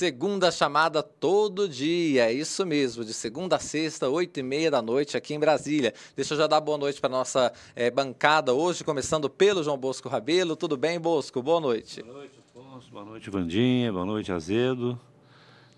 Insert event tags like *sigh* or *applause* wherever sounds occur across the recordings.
Segunda chamada todo dia, é isso mesmo, de segunda a sexta, oito e meia da noite aqui em Brasília. Deixa eu já dar boa noite para nossa é, bancada hoje, começando pelo João Bosco Rabelo. Tudo bem, Bosco? Boa noite. Boa noite, Afonso. Boa noite, Vandinha. Boa noite, Azedo.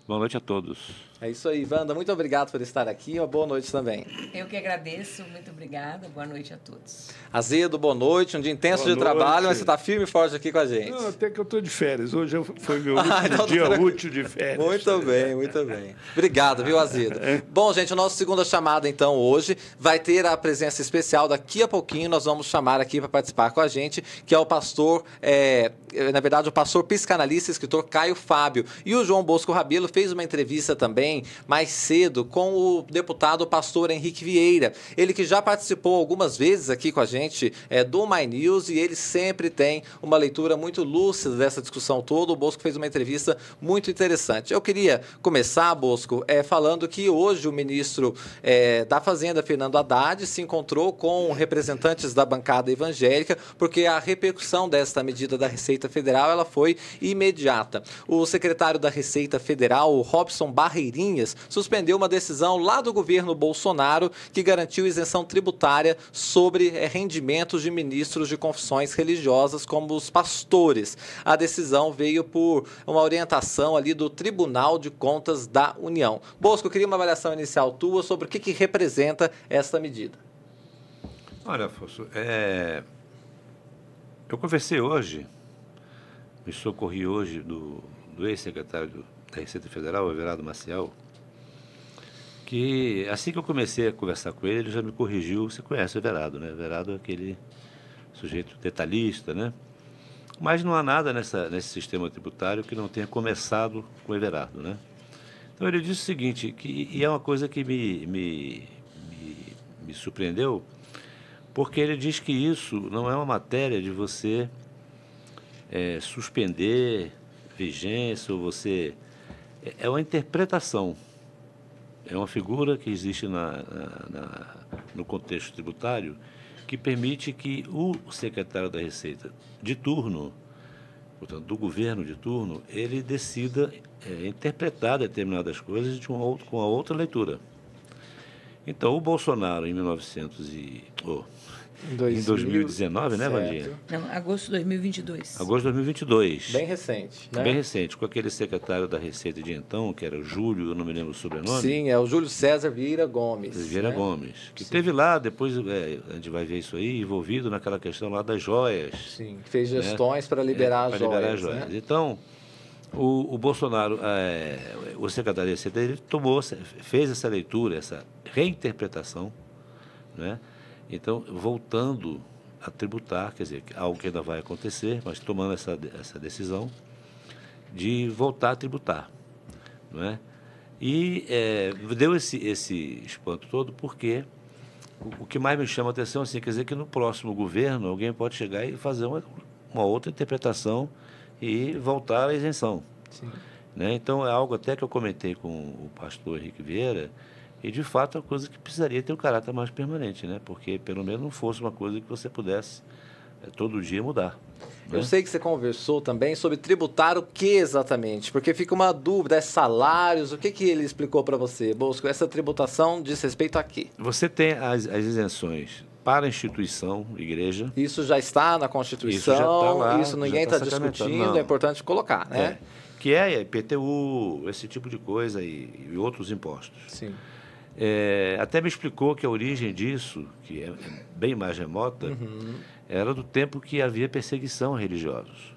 Boa noite a todos. É isso aí, Wanda. Muito obrigado por estar aqui. Uma boa noite também. Eu que agradeço. Muito obrigada. Boa noite a todos. Azedo, boa noite. Um dia intenso boa de noite. trabalho, mas você está firme e forte aqui com a gente. Não, até que eu estou de férias. Hoje foi meu *laughs* último Ah, então dia tá- útil de férias. Muito bem, muito bem. Obrigado, viu, Azedo? Bom, gente, o nosso segunda chamada, então, hoje vai ter a presença especial. Daqui a pouquinho nós vamos chamar aqui para participar com a gente, que é o pastor, é, na verdade, o pastor psicanalista e escritor Caio Fábio. E o João Bosco Rabelo fez uma entrevista também mais cedo com o deputado pastor Henrique Vieira. Ele que já participou algumas vezes aqui com a gente é, do My News e ele sempre tem uma leitura muito lúcida dessa discussão toda. O Bosco fez uma entrevista muito interessante. Eu queria começar, Bosco, é, falando que hoje o ministro é, da Fazenda, Fernando Haddad, se encontrou com representantes da bancada evangélica, porque a repercussão desta medida da Receita Federal ela foi imediata. O secretário da Receita Federal, Robson Suspendeu uma decisão lá do governo Bolsonaro que garantiu isenção tributária sobre eh, rendimentos de ministros de confissões religiosas, como os pastores. A decisão veio por uma orientação ali do Tribunal de Contas da União. Bosco, eu queria uma avaliação inicial tua sobre o que, que representa esta medida. Olha, Afonso, é... eu conversei hoje, me socorri hoje do, do ex-secretário da Receita Federal, Everardo Maciel, que assim que eu comecei a conversar com ele, ele já me corrigiu. Você conhece o Everardo, né? Everardo é aquele sujeito detalhista, né? Mas não há nada nessa, nesse sistema tributário que não tenha começado com o Everardo, né? Então ele disse o seguinte, que, e é uma coisa que me, me, me, me surpreendeu, porque ele diz que isso não é uma matéria de você eh, suspender vigência ou você... É é uma interpretação. É uma figura que existe na, na- na- no contexto tributário que permite que o secretário da Receita de turno, portanto, do governo de turno, ele decida eh, interpretar determinadas coisas de uma outra, com a outra leitura. Então, o Bolsonaro, em 1900 e, oh, em 2019, né, Certo. Vandinha? Não, agosto de 2022. Agosto de 2022. Bem recente, né? Bem recente, com aquele secretário da Receita de então, que era o Júlio, eu não me lembro o sobrenome. Sim, é o Júlio César Vieira Gomes. Vieira né? Gomes, que teve lá, depois é, a gente vai ver isso aí, envolvido naquela questão lá das joias. Sim, fez gestões para liberar, É, as pra liberar joias, as joias. né? Então, o, o Bolsonaro, é, o secretário da Receita, ele tomou, fez essa leitura, essa reinterpretação, né? Então, voltando a tributar, quer dizer, algo que ainda vai acontecer, mas tomando essa, essa decisão de voltar a tributar, não é? E é, deu esse, esse espanto todo porque o, o que mais me chama a atenção assim, quer dizer que no próximo governo alguém pode chegar e fazer uma, uma outra interpretação e voltar à isenção. Né? Então é algo até que eu comentei com o pastor Henrique Vieira e de fato é uma coisa que precisaria ter um caráter mais permanente, né? porque pelo menos não fosse uma coisa que você pudesse eh, todo dia mudar. Eu né? sei que você conversou também sobre tributar o que exatamente, porque fica uma dúvida, é salários, o que, que ele explicou para você, Bosco? Essa tributação diz respeito a quê? Você tem as, as isenções para a instituição, igreja, Isso já está na Constituição, Isso tá lá, isso ninguém tá está sacramentado. discutindo, Não. é importante colocar, né? é, que é IPTU, esse tipo de coisa e, e outros impostos. Sim. É, até me explicou que a origem disso, que é bem mais remota, Uhum. era do tempo que havia perseguição a religiosos.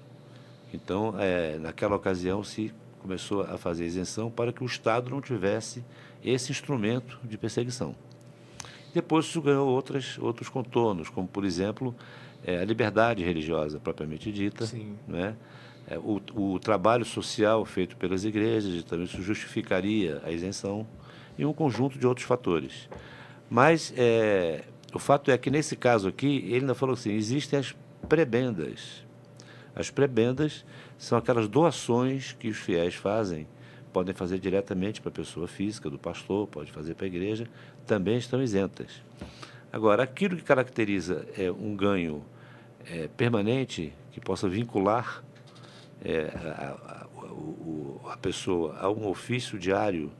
Então, é, naquela ocasião, se começou a fazer isenção para que o Estado não tivesse esse instrumento de perseguição. Depois isso ganhou outras, outros contornos, como, por exemplo, é, a liberdade religiosa propriamente dita, Sim. né? É, o, o trabalho social feito pelas igrejas, e também isso justificaria a isenção, e um conjunto de outros fatores. Mas é, o fato é que, nesse caso aqui, ele ainda falou assim, existem as prebendas. As prebendas são aquelas doações que os fiéis fazem, podem fazer diretamente para a pessoa física, do pastor, pode fazer para a igreja, também estão isentas. Agora, aquilo que caracteriza é, um ganho é, permanente, que possa vincular é, a, a, o- a pessoa a um ofício diário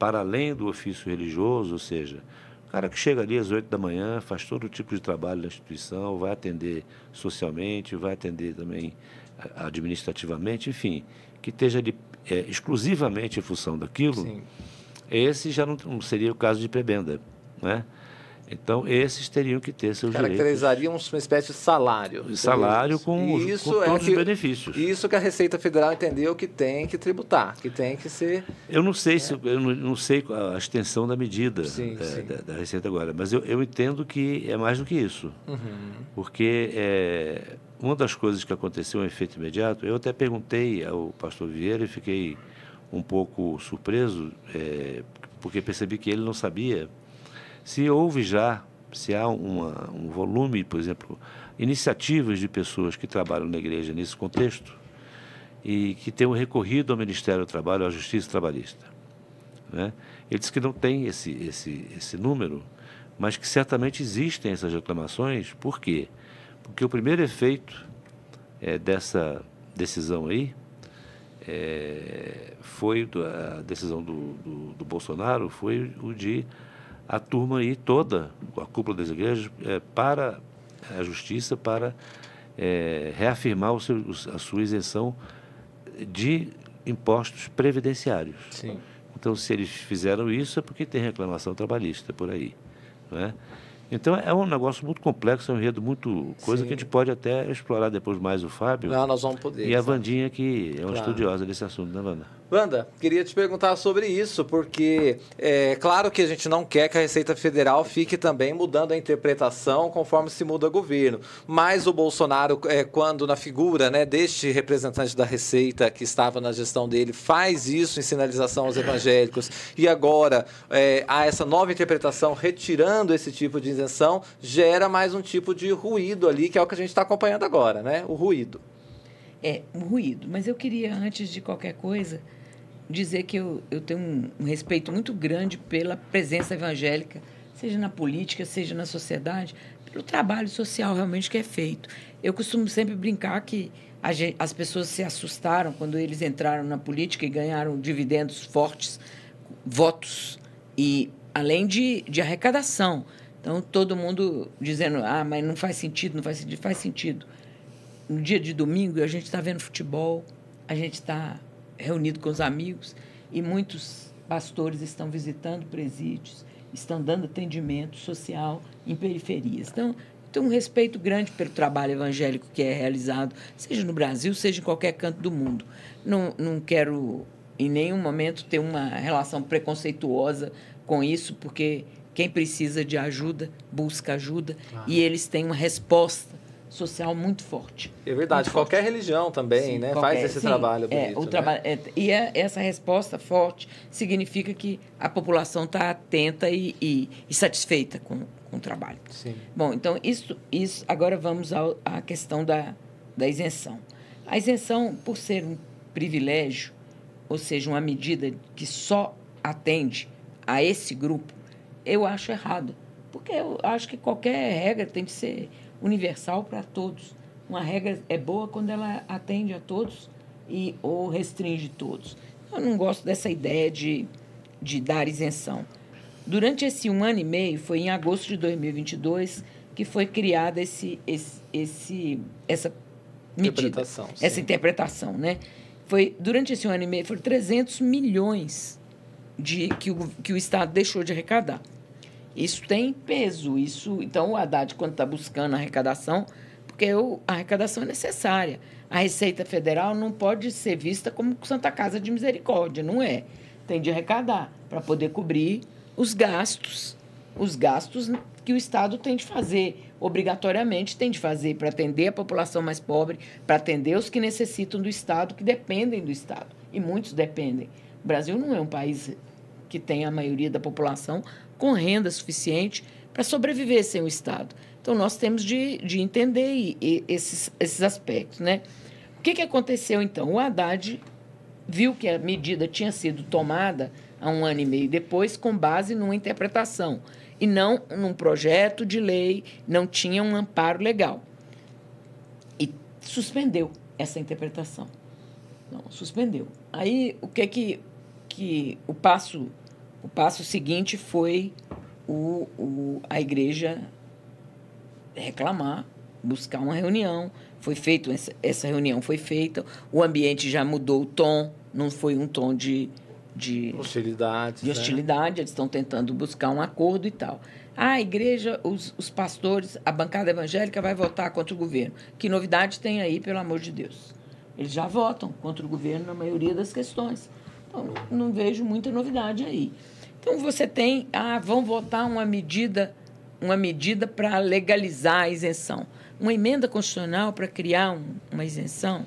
para além do ofício religioso, ou seja, o cara que chega ali às oito da manhã, faz todo tipo de trabalho na instituição, vai atender socialmente, vai atender também a- administrativamente, enfim, que esteja ali é, exclusivamente em função daquilo, Sim. esse já não, não seria o caso de prebenda, né? Então, esses teriam que ter seus direitos. Caracterizaria um- uma espécie de salário. Salário com, os- Isso com é todos que- os benefícios. Isso que a Receita Federal entendeu que tem que tributar, que tem que ser. Eu não sei se eu não, não sei a extensão da medida Sim, é, sim. Da, da Receita agora, mas eu, eu entendo que é mais do que isso, Uhum. porque é, uma das coisas que aconteceu em efeito imediato, eu até perguntei ao Pastor Vieira e fiquei um pouco surpreso, é, porque percebi que ele não sabia se houve já, se há uma, um volume, por exemplo, iniciativas de pessoas que trabalham na igreja nesse contexto e que tenham recorrido ao Ministério do Trabalho, à Justiça Trabalhista. Né? Ele que não tem esse, esse, esse número, mas que certamente existem essas reclamações. Por quê? Porque o primeiro efeito é, dessa decisão aí é, foi a decisão do, do, do Bolsonaro foi o de a turma aí toda, a cúpula das igrejas, é, para a justiça para é, reafirmar o seu, a sua isenção de impostos previdenciários. Sim. Então, se eles fizeram isso, é porque tem reclamação trabalhista por aí. Não é? Então, é um negócio muito complexo, é um enredo muito. coisa Sim. que a gente pode até explorar depois mais o Fábio. Não, nós vamos poder. E a. Vandinha, que é uma Claro. estudiosa desse assunto, né, Wanda? Wanda, queria te perguntar sobre isso, porque é claro que a gente não quer que a Receita Federal fique também mudando a interpretação conforme se muda o governo. Mas o Bolsonaro, é, quando na figura né, deste representante da Receita que estava na gestão dele, faz isso em sinalização aos evangélicos, e agora é, há essa nova interpretação retirando esse tipo de isenção, gera mais um tipo de ruído ali, que é o que a gente está acompanhando agora, né? O ruído. É, um ruído. Mas eu queria, antes de qualquer coisa, dizer que eu, eu tenho um, respeito muito grande pela presença evangélica, seja na política, seja na sociedade, pelo trabalho social realmente que é feito. Eu costumo sempre brincar que a gen- as pessoas se assustaram quando eles entraram na política e ganharam dividendos fortes, votos, e além de, de arrecadação. Então, todo mundo dizendo, ah, mas não faz sentido, não faz sentido. Faz sentido no dia de domingo a gente está vendo futebol, a gente está reunido com os amigos e muitos pastores estão visitando presídios, estão dando atendimento social em periferias. Então, tenho um respeito grande pelo trabalho evangélico que é realizado, seja no Brasil, seja em qualquer canto do mundo. Não, não quero, em nenhum momento, ter uma relação preconceituosa com isso, porque quem precisa de ajuda, busca ajuda, e eles têm uma resposta social muito forte. É verdade, Muito forte. qualquer religião também, Sim, né? qualquer- Faz esse sim, trabalho é, bonito. o né? trabalho, é, e é- essa resposta forte significa que a população está atenta e, e- e satisfeita com, com o trabalho. Sim. Bom, então, isso, isso agora vamos ao, à questão da, da isenção. A isenção, por ser um privilégio, ou seja, uma medida que só atende a esse grupo, eu acho errado. Porque eu acho que qualquer regra tem que ser universal para todos. Uma regra é boa quando ela atende a todos e ou restringe todos. Eu não gosto dessa ideia de, de dar isenção. Durante esse um ano e meio, foi em agosto de 2022 que foi criada esse, esse, esse, essa medida, Interpretação, essa sim. interpretação, né? Foi durante esse um ano e meio foram 300 milhões de que o, que o Estado deixou de arrecadar. Isso tem peso, isso. Então o Haddad quando está buscando arrecadação, porque o, a arrecadação é necessária. A Receita Federal não pode ser vista como Santa Casa de Misericórdia, não é. Tem de arrecadar para poder cobrir os gastos, os gastos que o Estado tem de fazer, obrigatoriamente tem de fazer para atender a população mais pobre, para atender os que necessitam do Estado, que dependem do Estado. E muitos dependem. O Brasil não é um país que tem a maioria da população com renda suficiente para sobreviver sem o Estado. Então, nós temos de, de entender esses, esses aspectos. Né? O que, que aconteceu, então? O Haddad viu que a medida tinha sido tomada há um ano e meio depois, com base numa interpretação, e não num projeto de lei, não tinha um amparo legal. E suspendeu essa interpretação. Não, suspendeu. Aí o que que, que o passo o passo seguinte foi o, o, a igreja reclamar, buscar uma reunião. Foi feito essa, essa reunião foi feita. O ambiente já mudou o tom, não foi um tom de de hostilidade. De né? hostilidade, né? eles estão tentando buscar um acordo e tal. Ah, a igreja, os, os pastores, a bancada evangélica vai votar contra o governo. Que novidade tem aí, pelo amor de Deus? Eles já votam contra o governo na maioria das questões. Então, não vejo muita novidade aí. Então, você tem, ah, vão votar uma medida, uma medida para legalizar a isenção. Uma emenda constitucional para criar um, uma isenção,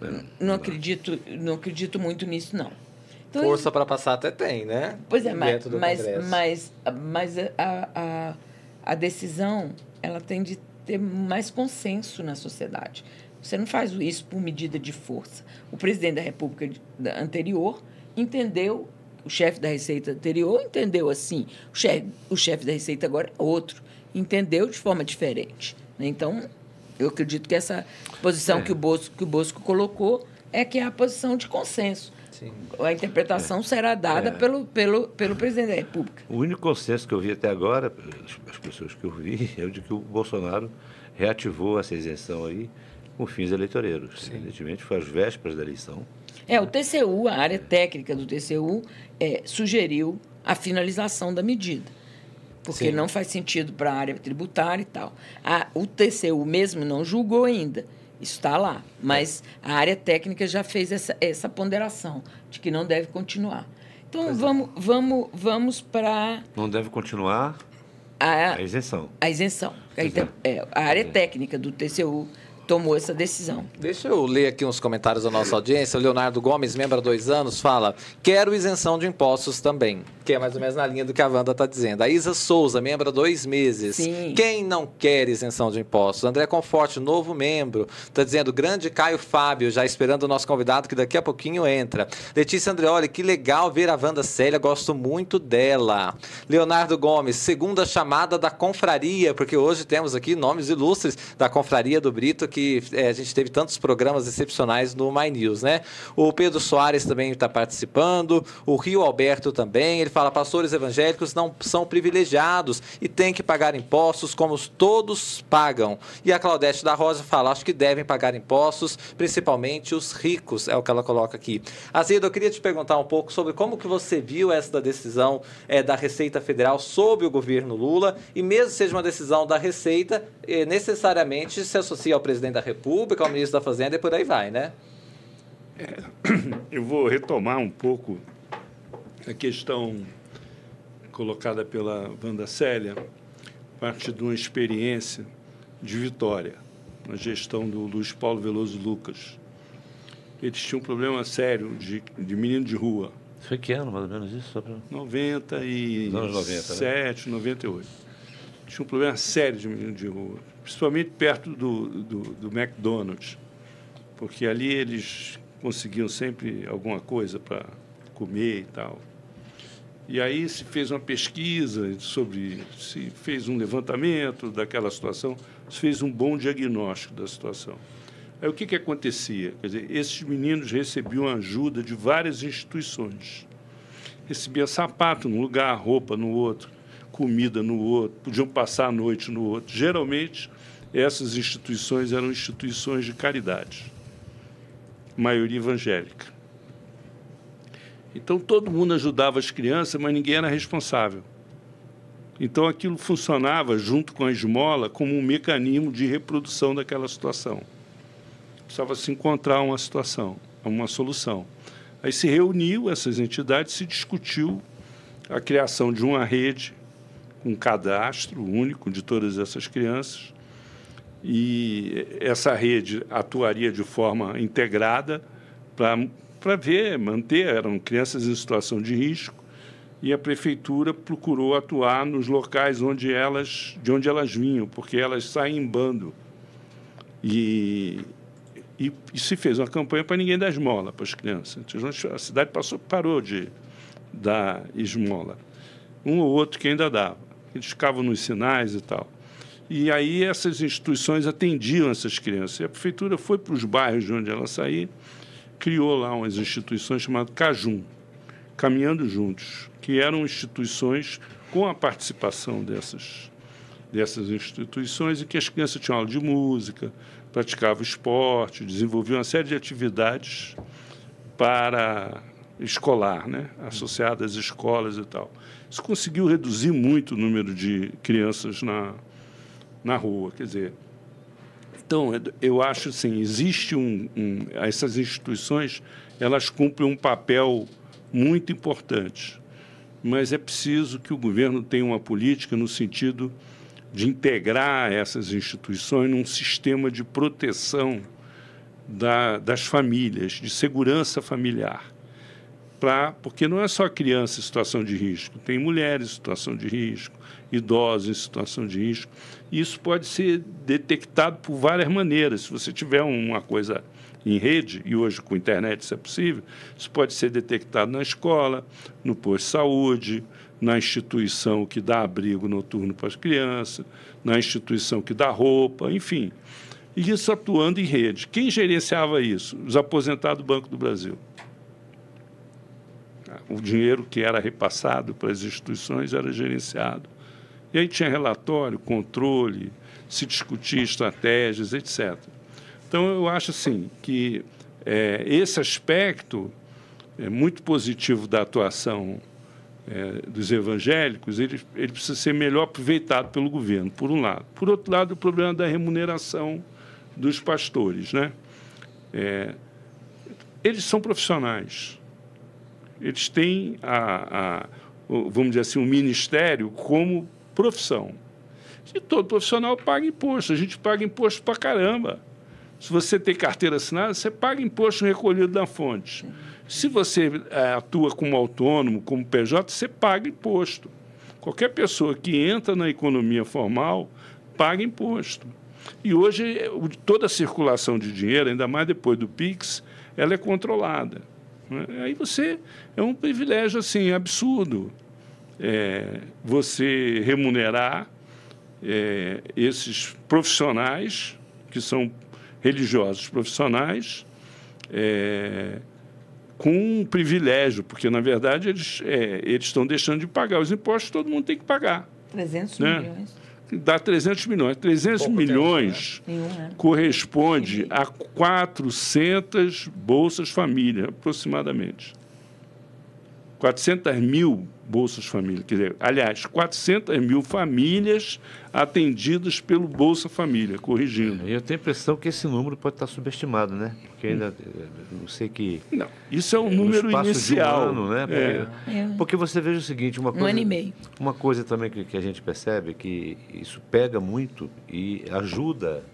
é, não acredito, não acredito muito nisso, não. Então, Força para passar até tem, né? Pois é, mas, mas, mas, mas a, a, a decisão ela tem de ter mais consenso na sociedade. Você não faz isso por medida de força. O presidente da República anterior entendeu, o chefe da Receita anterior entendeu assim, o chefe, o chefe da Receita agora é outro, entendeu de forma diferente. Né? Então, eu acredito que essa posição é. que, o Bosco, que o Bosco colocou é que é a posição de consenso. Sim. A interpretação é. será dada é. pelo, pelo, pelo presidente da República. O único consenso que eu vi até agora, as pessoas que eu vi, *laughs* é o de que o Bolsonaro reativou essa isenção aí com fins eleitoreiros. Evidentemente, foi às vésperas da eleição. É, o TCU, a área técnica do TCU, é, sugeriu a finalização da medida. Porque Sim. não faz sentido para a área tributária e tal. A, o TCU mesmo não julgou ainda. Isso está lá. Mas a área técnica já fez essa, essa ponderação de que não deve continuar. Então, pois é. vamos, é. vamos, vamos para. Não deve continuar a, a isenção. A isenção. É. É, a área técnica do TCU tomou essa decisão. Deixa eu ler aqui uns comentários da nossa audiência. O Leonardo Gomes, membro há dois anos, fala: quero isenção de impostos também. Que é mais ou menos na linha do que a Wanda está dizendo. A Isa Souza, membro há dois meses. Sim. Quem não quer isenção de impostos? André Conforte, novo membro, está dizendo: grande Caio Fábio, já esperando o nosso convidado, que daqui a pouquinho entra. Letícia Andreoli, que legal ver a Wanda Célia, gosto muito dela. Leonardo Gomes, segunda chamada da confraria, porque hoje temos aqui nomes ilustres da confraria do Brito, que é, a gente teve tantos programas excepcionais no My News, né? O Pedro Soares também está participando, o Rio Alberto também. Ele fala: pastores evangélicos não são privilegiados e têm que pagar impostos como todos pagam. E a Claudete da Rosa fala: acho que devem pagar impostos, principalmente os ricos, é o que ela coloca aqui. Azedo, eu queria te perguntar um pouco sobre como que você viu essa decisão é, da Receita Federal sobre o governo Lula e mesmo seja uma decisão da Receita, é, necessariamente se associa ao presidente presidente da República, ao ministro da Fazenda e por aí vai, né? É, *coughs* eu vou retomar um pouco a questão colocada pela Wanda Célia, parte de uma experiência de Vitória, na gestão do Luiz Paulo Veloso Lucas. Eles tinham um problema sério de, de menino de rua. Foi que ano, mais ou menos isso? Só pra... 97, anos 90, né? 98. Tinha um problema sério de menino de rua principalmente perto do, do, do McDonald's, porque ali eles conseguiam sempre alguma coisa para comer e tal. E aí se fez uma pesquisa sobre, se fez um levantamento daquela situação, se fez um bom diagnóstico da situação. Aí o que, que acontecia? Quer dizer, esses meninos recebiam ajuda de várias instituições. Recebia sapato num lugar, roupa no outro, comida no outro, podiam passar a noite no outro. Geralmente essas instituições eram instituições de caridade, maioria evangélica. Então todo mundo ajudava as crianças, mas ninguém era responsável. Então aquilo funcionava junto com a esmola como um mecanismo de reprodução daquela situação. Precisava se encontrar uma situação, uma solução. Aí se reuniu essas entidades, se discutiu a criação de uma rede um cadastro único de todas essas crianças e essa rede atuaria de forma integrada para ver, manter, eram crianças em situação de risco, e a prefeitura procurou atuar nos locais onde elas, de onde elas vinham, porque elas saem em bando. E, e, e se fez uma campanha para ninguém dar esmola para as crianças. Então, a cidade passou, parou de dar esmola. Um ou outro que ainda dava. Eles ficavam nos sinais e tal. E aí essas instituições atendiam essas crianças. E a prefeitura foi para os bairros de onde ela saía criou lá umas instituições chamadas Cajum, Caminhando Juntos, que eram instituições com a participação dessas, dessas instituições e que as crianças tinham aula de música, praticavam esporte, desenvolviam uma série de atividades para escolar, né? associadas às escolas e tal. Isso conseguiu reduzir muito o número de crianças na, na rua. Quer dizer, então, eu acho assim, existe um, um, essas instituições, elas cumprem um papel muito importante, mas é preciso que o governo tenha uma política no sentido de integrar essas instituições num sistema de proteção da, das famílias, de segurança familiar. Pra, porque não é só criança em situação de risco, tem mulheres em situação de risco, idosos em situação de risco. Isso pode ser detectado por várias maneiras. Se você tiver uma coisa em rede, e hoje com internet isso é possível, isso pode ser detectado na escola, no posto de saúde, na instituição que dá abrigo noturno para as crianças, na instituição que dá roupa, enfim. E isso atuando em rede. Quem gerenciava isso? Os aposentados do Banco do Brasil. O dinheiro que era repassado para as instituições era gerenciado e aí tinha relatório, controle, se discutia estratégias, etc. Então, eu acho assim que é, esse aspecto é muito positivo da atuação é, dos evangélicos, ele, ele precisa ser melhor aproveitado pelo governo, por um lado. Por outro lado, o problema da remuneração dos pastores. Né? É, eles são profissionais. Eles têm, a, a, vamos dizer assim, um ministério como profissão. E todo profissional paga imposto. A gente paga imposto para caramba. Se você tem carteira assinada, você paga imposto recolhido da fonte. Se você é, atua como autônomo, como PJ, você paga imposto. Qualquer pessoa que entra na economia formal paga imposto. E hoje toda a circulação de dinheiro, ainda mais depois do Pix, ela é controlada. Né? Aí você é um privilégio assim absurdo é, você remunerar é, esses profissionais, que são religiosos profissionais, é, com um privilégio, porque, na verdade, eles, é, eles estão deixando de pagar os impostos, todo mundo tem que pagar. 300 né? milhões. Dá 300 milhões. 300 Pouco milhões tempo, né? né? corresponde a 400 bolsas família, aproximadamente. 400 mil Bolsas Família. Quer dizer, aliás, 400 mil famílias atendidas pelo Bolsa Família, corrigindo. Eu tenho a impressão que esse número pode estar subestimado, né? Porque ainda não sei que. Não, isso é um número inicial. Um ano, né? Porque, é. porque, você veja o seguinte, uma coisa. Um ano e meio. Uma coisa também que, que a gente percebe é que isso pega muito e ajuda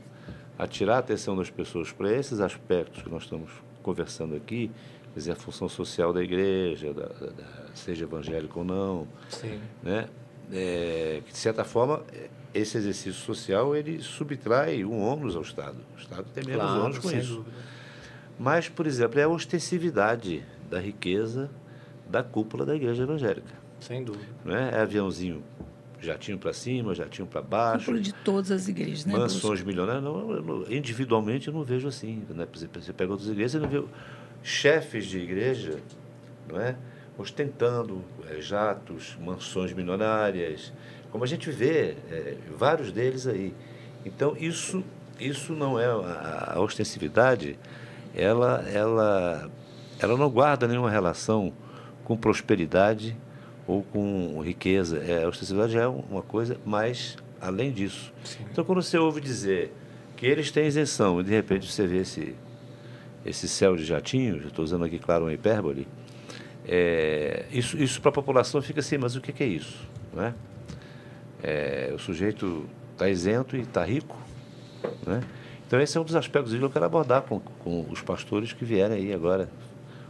a tirar a atenção das pessoas para esses aspectos que nós estamos conversando aqui quer dizer, a função social da igreja, da, da, seja evangélico ou não. Sim. Né? É, que, de certa forma, esse exercício social ele subtrai um ônus ao Estado. O Estado tem menos claro, ônus com isso. Dúvida. Mas, por exemplo, é a ostensividade da riqueza da cúpula da igreja evangélica. Sem dúvida. Não é? é aviãozinho jatinho para cima, jatinho para baixo. Cúpula de todas as igrejas, né? Mansões milionárias. Não, individualmente eu não vejo assim. Né? Você pega outras igrejas, você não vê chefes de igreja, não é? ostentando é, jatos, mansões milionárias, como a gente vê é, vários deles aí. Então isso isso não é a, a ostensividade, ela ela ela não guarda nenhuma relação com prosperidade ou com riqueza. É, a ostensividade é uma coisa mais além disso. Sim. Então quando você ouve dizer que eles têm isenção e de repente você vê esse esse céu de jatinhos, estou usando aqui, claro, uma hipérbole, é, isso, isso para a população fica assim, mas o que, que é isso? Né? É, o sujeito está isento e está rico. Né? Então, esse é um dos aspectos que eu quero abordar com, com os pastores que vierem aí agora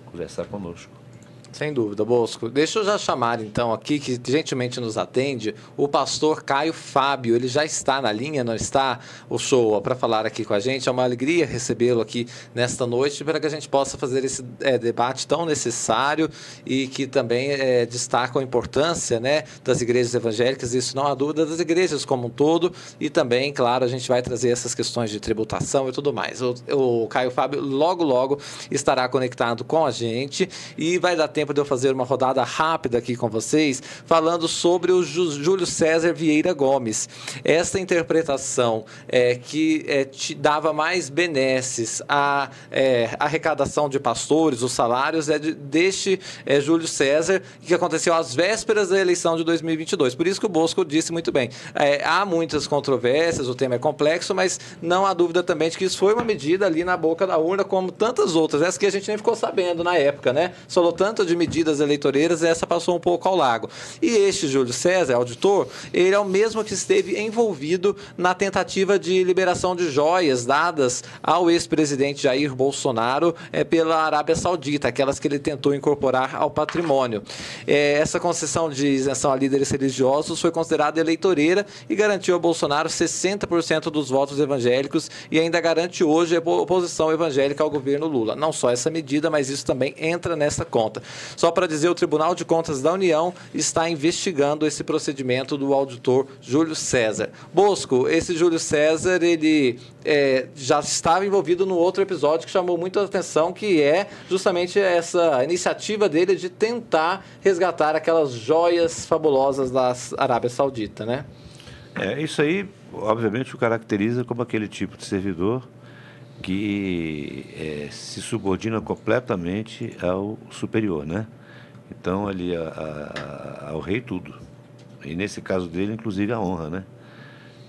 conversar conosco. Sem dúvida, Bosco. Deixa eu já chamar então aqui, que gentilmente nos atende, o pastor Caio Fábio. Ele já está na linha, não está? O show para falar aqui com a gente. É uma alegria recebê-lo aqui nesta noite para que a gente possa fazer esse é, debate tão necessário e que também é, destaca a importância né, das igrejas evangélicas, isso não há dúvida, das igrejas como um todo. E também, claro, a gente vai trazer essas questões de tributação e tudo mais. O, o Caio Fábio logo, logo estará conectado com a gente e vai dar tempo tempo de eu fazer uma rodada rápida aqui com vocês, falando sobre o Júlio César Vieira Gomes. Esta interpretação é, que é, te dava mais benesses à é, arrecadação de pastores, os salários, é de, deste é, Júlio César, que aconteceu às vésperas da eleição de 2022. Por isso que o Bosco disse muito bem. É, há muitas controvérsias, o tema é complexo, mas não há dúvida também de que isso foi uma medida ali na boca da urna, como tantas outras. Essa que a gente nem ficou sabendo na época, né? Falou tanto de de medidas eleitoreiras, essa passou um pouco ao lago. E este Júlio César, auditor, ele é o mesmo que esteve envolvido na tentativa de liberação de joias dadas ao ex-presidente Jair Bolsonaro é, pela Arábia Saudita, aquelas que ele tentou incorporar ao patrimônio. É, essa concessão de isenção a líderes religiosos foi considerada eleitoreira e garantiu ao Bolsonaro 60% dos votos evangélicos e ainda garante hoje a oposição evangélica ao governo Lula. Não só essa medida, mas isso também entra nessa conta. Só para dizer, o Tribunal de Contas da União está investigando esse procedimento do auditor Júlio César. Bosco, esse Júlio César, ele é, já estava envolvido no outro episódio que chamou muito a atenção, que é justamente essa iniciativa dele de tentar resgatar aquelas joias fabulosas da Arábia Saudita, né? É, isso aí, obviamente, o caracteriza como aquele tipo de servidor que é, se subordina completamente ao superior, né? Então, ali, a, a, ao rei, tudo. E nesse caso dele, inclusive, a honra, né?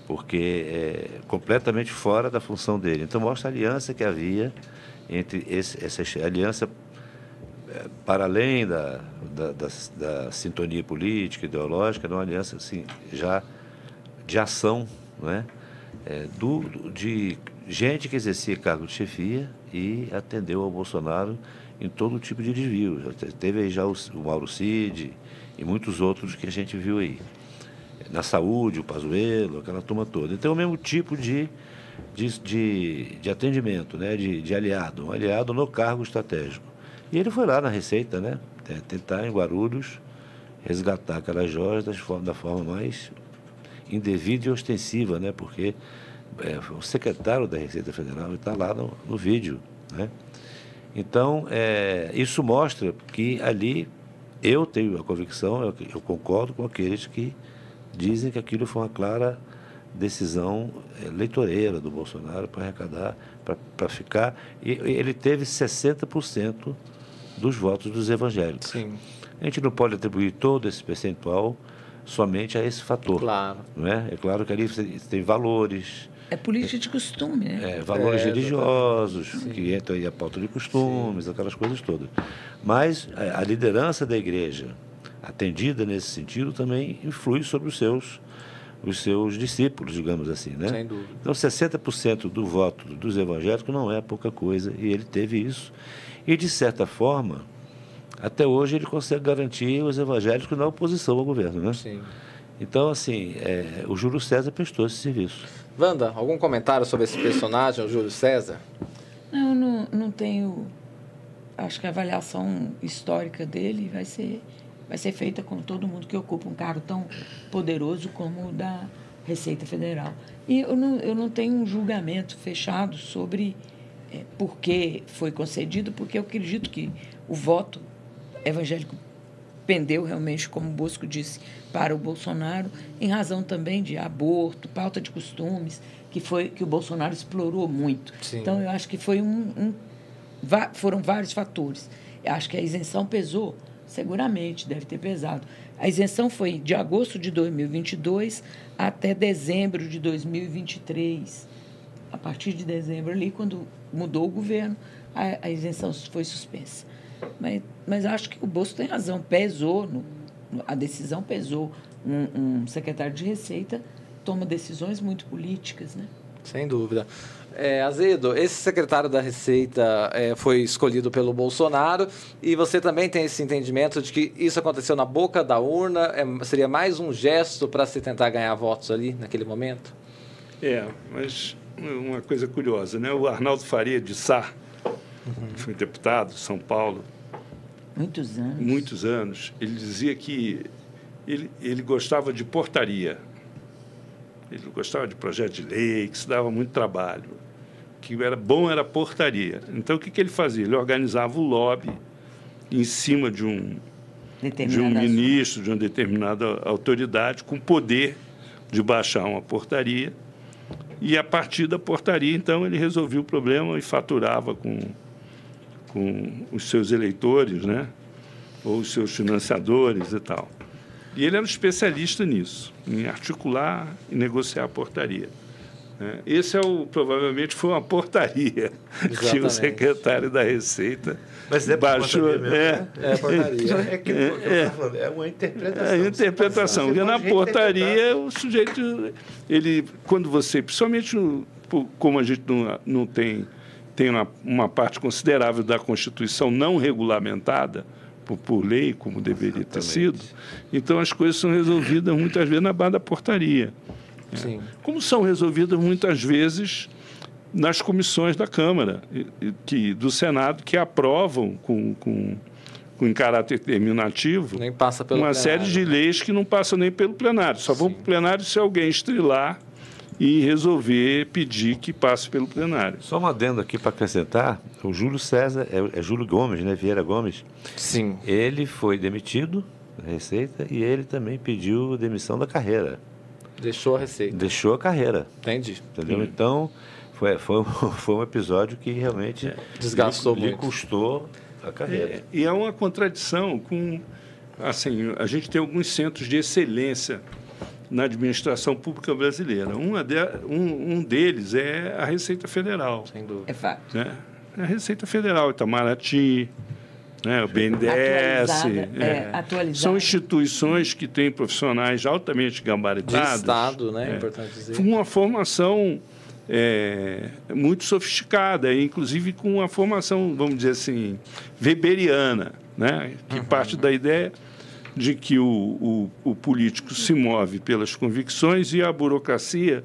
Porque é completamente fora da função dele. Então, mostra a aliança que havia entre esse, essa aliança é, para além da, da, da, da, sintonia política, ideológica, uma aliança assim, já de ação, né? É, do, de gente que exercia cargo de chefia e atendeu ao Bolsonaro em todo tipo de desvio. Teve aí já o, o Mauro Cid e muitos outros que a gente viu aí. Na saúde, o Pazuello, aquela turma toda. Então, é o mesmo tipo de, de, de, de atendimento, né? de, de aliado, um aliado no cargo estratégico. E ele foi lá na Receita, né? tentar em Guarulhos resgatar aquelas joias da forma mais indevida e ostensiva, né? porque é, o secretário da Receita Federal está lá no, no vídeo. Né? Então, é, isso mostra que ali eu tenho a convicção, eu, eu, concordo com aqueles que dizem que aquilo foi uma clara decisão eleitoreira do Bolsonaro para arrecadar, para ficar. E ele teve 60% dos votos dos evangélicos. Sim. A gente não pode atribuir todo esse percentual somente a esse fator. Claro. Não é? é claro que ali tem valores, é política de costume, né? É, valores é, religiosos, Sim. que entra aí a pauta de costumes, Sim. aquelas coisas todas. Mas a, a liderança da igreja, atendida nesse sentido, também influi sobre os seus os seus discípulos, digamos assim, né? Sem dúvida. Então, 60% do voto dos evangélicos não é pouca coisa, e ele teve isso. E, de certa forma, até hoje ele consegue garantir os evangélicos na oposição ao governo, né? Sim. Então, assim, é, o Júlio César prestou esse serviço. Wanda, algum comentário sobre esse personagem, o Júlio César? Não, não, não tenho. Acho que a avaliação histórica dele vai ser, vai ser feita com todo mundo que ocupa um cargo tão poderoso como o da Receita Federal. E eu não, eu não tenho um julgamento fechado sobre é, por que foi concedido, porque eu acredito que o voto evangélico pendeu realmente, como o Bosco disse, para o Bolsonaro, em razão também de aborto, pauta de costumes, que foi que o Bolsonaro explorou muito. Sim. Então, eu acho que foi um, um, foram vários fatores. Eu acho que a isenção pesou, seguramente deve ter pesado. A isenção foi de agosto de 2022 até dezembro de 2023. A partir de dezembro ali, quando mudou o governo, a, a isenção foi suspensa. Mas, mas acho que o Bolso tem razão, pesou, no, a decisão pesou. Um, um secretário de Receita toma decisões muito políticas, né? Sem dúvida. É, Azedo, esse secretário da Receita é, foi escolhido pelo Bolsonaro e você também tem esse entendimento de que isso aconteceu na boca da urna? É, seria mais um gesto para se tentar ganhar votos ali naquele momento? É, mas uma coisa curiosa, né? O Arnaldo Faria de Sá, uhum. foi deputado de São Paulo. Muitos anos. Muitos anos. Ele dizia que ele, ele gostava de portaria. Ele gostava de projeto de lei, que se dava muito trabalho. que era bom era portaria. Então, o que, que ele fazia? Ele organizava o lobby em cima de um, de um ministro, de uma determinada autoridade, com poder de baixar uma portaria e a partir da portaria, então, ele resolvia o problema e faturava com, com os seus eleitores, né? ou os seus financiadores e tal. E ele era um especialista nisso, em articular e negociar a portaria. Né? Esse é o provavelmente foi uma portaria Exatamente. que o secretário da Receita Mas é baixou. É, né? é, portaria. É, que, é, é, é uma interpretação. É interpretação. Porque na portaria o sujeito ele quando você, principalmente como a gente não, não tem tem uma, uma parte considerável da Constituição não regulamentada, por, por, lei, como deveria Exatamente. ter sido. Então, as coisas são resolvidas muitas vezes na base da portaria. Sim. Como são resolvidas muitas vezes nas comissões da Câmara, que, do Senado, que aprovam com, com, com em caráter terminativo uma plenário. série de leis que não passam nem pelo plenário. Só vão para o plenário se alguém estrilar e resolver pedir que passe pelo plenário. Só uma adendo aqui para acrescentar, o Júlio César, é, é, Júlio Gomes, né, Vieira Gomes. Sim. Ele foi demitido da Receita e ele também pediu demissão da carreira. Deixou a receita. Deixou a carreira. Entendi. Entendeu? Hum. Então, foi, foi, *laughs* foi um episódio que realmente é. desgastou lhe, muito. Lhe custou a carreira. É, e é uma contradição com. Assim, a gente tem alguns centros de excelência na administração pública brasileira. Um, um, um deles é a Receita Federal. Sem dúvida. É fato. Né? A Receita Federal, Itamaraty, né, o BNDES. É, é, são instituições que têm profissionais altamente gabaritados. De Estado, né? É, importante dizer. uma formação é, muito sofisticada, inclusive com uma formação, vamos dizer assim, weberiana, né, que uhum. parte da ideia de que o, o, o político se move pelas convicções e a burocracia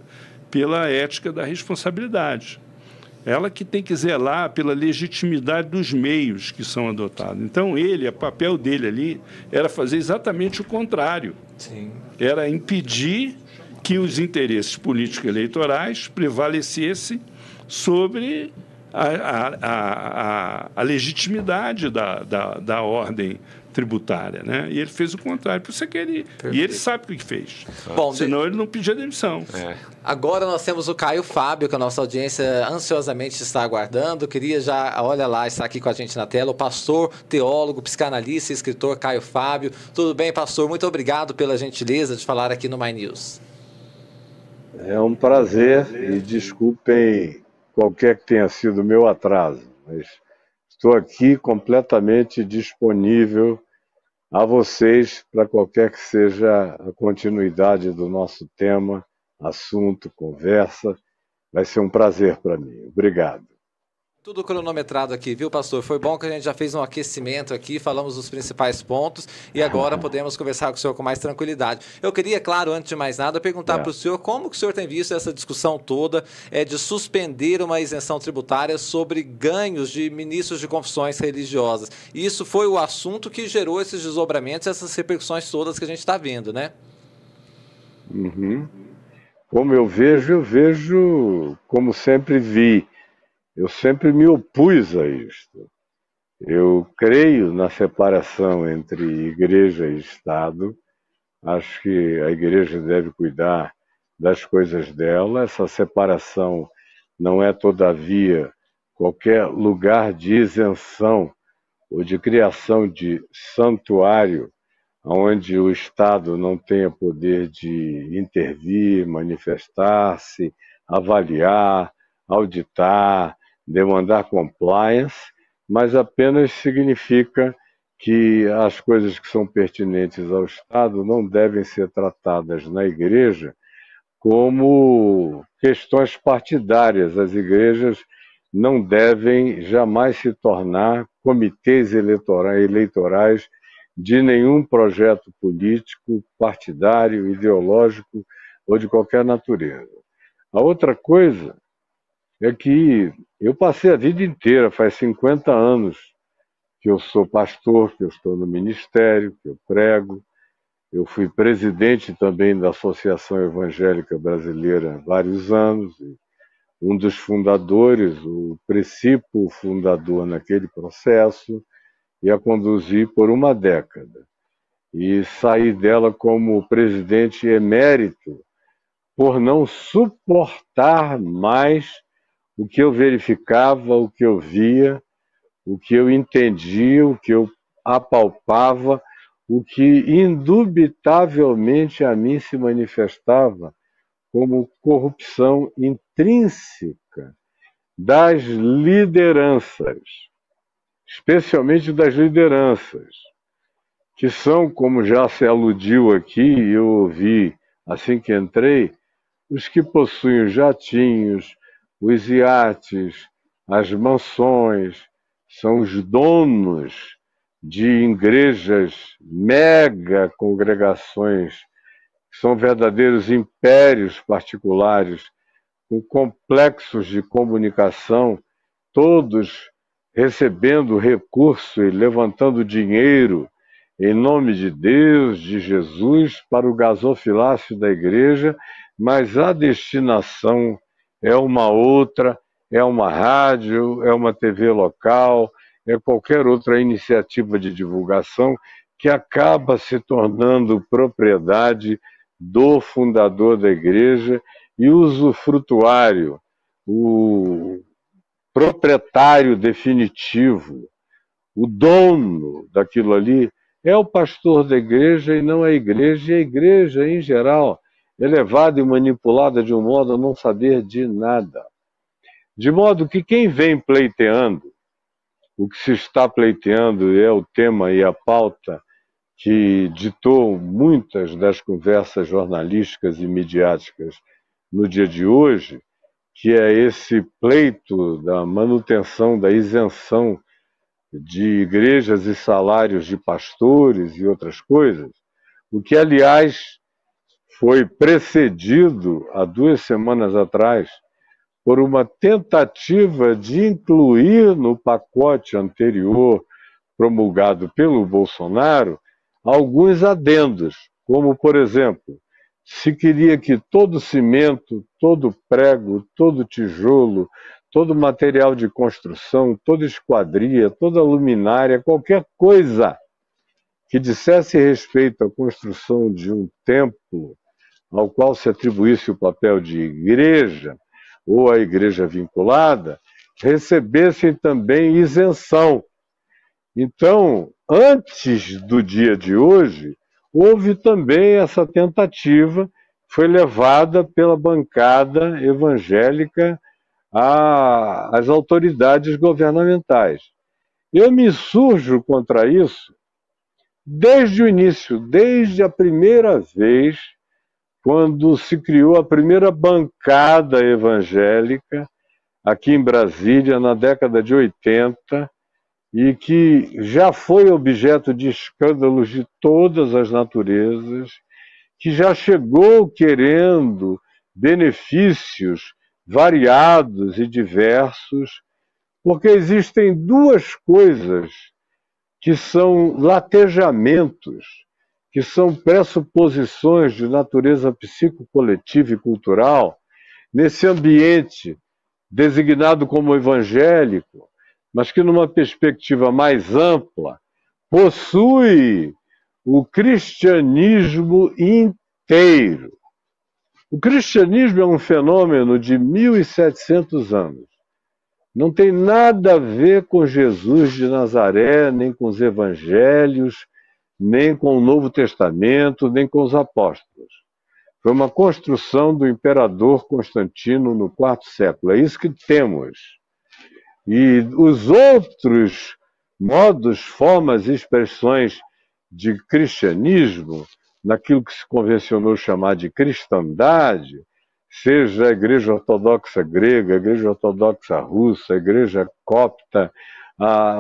pela ética da responsabilidade. Ela que tem que zelar pela legitimidade dos meios que são adotados. Então, ele, o papel dele ali era fazer exatamente o contrário. Sim. Era impedir que os interesses políticos eleitorais prevalecessem sobre a, a, a, a legitimidade da, da, da ordem tributária, né? E ele fez o contrário. Por isso é que ele Perfeito. e ele sabe o que fez. Bom, senão de... ele não pedia demissão. É. Agora nós temos o Caio Fábio, que a nossa audiência ansiosamente está aguardando. Queria já, olha lá, está aqui com a gente na tela, o pastor, teólogo, psicanalista e escritor Caio Fábio. Tudo bem, pastor? Muito obrigado pela gentileza de falar aqui no My News. É um prazer e desculpem qualquer que tenha sido o meu atraso, mas Estou aqui completamente disponível a vocês para qualquer que seja a continuidade do nosso tema, assunto, conversa. Vai ser um prazer para mim. Obrigado. Tudo cronometrado aqui, viu, pastor? Foi bom que a gente já fez um aquecimento aqui, falamos dos principais pontos e agora podemos conversar com o senhor com mais tranquilidade. Eu queria, claro, antes de mais nada, perguntar é. para o senhor como que o senhor tem visto essa discussão toda é, de suspender uma isenção tributária sobre ganhos de ministros de confissões religiosas. E isso foi o assunto que gerou esses desdobramentos, essas repercussões todas que a gente está vendo, né? Uhum. Como eu vejo, eu vejo como sempre vi eu sempre me opus a isto. Eu creio na separação entre igreja e Estado. Acho que a igreja deve cuidar das coisas dela. Essa separação não é, todavia, qualquer lugar de isenção ou de criação de santuário onde o Estado não tenha poder de intervir, manifestar-se, avaliar, auditar, demandar compliance, mas apenas significa que as coisas que são pertinentes ao Estado não devem ser tratadas na igreja como questões partidárias. As igrejas não devem jamais se tornar comitês eleitorais de nenhum projeto político, partidário, ideológico ou de qualquer natureza. A outra coisa é que eu passei a vida inteira, faz 50 anos que eu sou pastor, que eu estou no ministério, que eu prego. Eu fui presidente também da Associação Evangélica Brasileira há vários anos. Um dos fundadores, o princípio fundador naquele processo, e a conduzi por uma década. E saí dela como presidente emérito por não suportar mais o que eu verificava, o que eu via, o que eu entendia, o que eu apalpava, o que indubitavelmente a mim se manifestava como corrupção intrínseca das lideranças especialmente das lideranças, que são, como já se aludiu aqui, eu ouvi assim que entrei, os que possuem os jatinhos, os iates, as mansões, são os donos de igrejas, mega congregações, são verdadeiros impérios particulares, com complexos de comunicação, todos recebendo recurso e levantando dinheiro em nome de Deus, de Jesus, para o gasofilácio da igreja, mas a destinação é uma outra, é uma rádio, é uma TV local, é qualquer outra iniciativa de divulgação que acaba se tornando propriedade do fundador da igreja e usufrutuário, o proprietário definitivo, o dono daquilo ali, é o pastor da igreja e não a igreja, e a igreja, em geral, é levada e manipulada de um modo a não saber de nada. De modo que quem vem pleiteando, o que se está pleiteando é o tema e a pauta que ditou muitas das conversas jornalísticas e midiáticas no dia de hoje, que é esse pleito da manutenção da isenção de igrejas e salários de pastores e outras coisas, o que, aliás, foi precedido há duas semanas atrás por uma tentativa de incluir no pacote anterior promulgado pelo Bolsonaro alguns adendos, como, por exemplo, se queria que todo cimento, todo prego, todo tijolo, todo material de construção, toda esquadria, toda luminária, qualquer coisa que dissesse respeito à construção de um templo ao qual se atribuísse o papel de igreja ou a igreja vinculada, recebessem também isenção. Então, antes do dia de hoje, houve também essa tentativa, foi levada pela bancada evangélica às autoridades governamentais. Eu me surjo contra isso desde o início, desde a primeira vez, quando se criou a primeira bancada evangélica aqui em Brasília, na década de 80, e que já foi objeto de escândalos de todas as naturezas, que já chegou querendo benefícios variados e diversos, porque existem duas coisas que são latejamentos, que são pressuposições de natureza psicocoletiva e cultural nesse ambiente designado como evangélico, mas que, numa perspectiva mais ampla, possui o cristianismo inteiro. O cristianismo é um fenômeno de 1.700 anos. Não tem nada a ver com Jesus de Nazaré, nem com os evangelhos, nem com o Novo Testamento, nem com os apóstolos. Foi uma construção do imperador Constantino no quarto século. É isso que temos. E os outros modos, formas e expressões de cristianismo naquilo que se convencionou chamar de cristandade, seja a Igreja Ortodoxa grega, a Igreja Ortodoxa russa, a Igreja copta,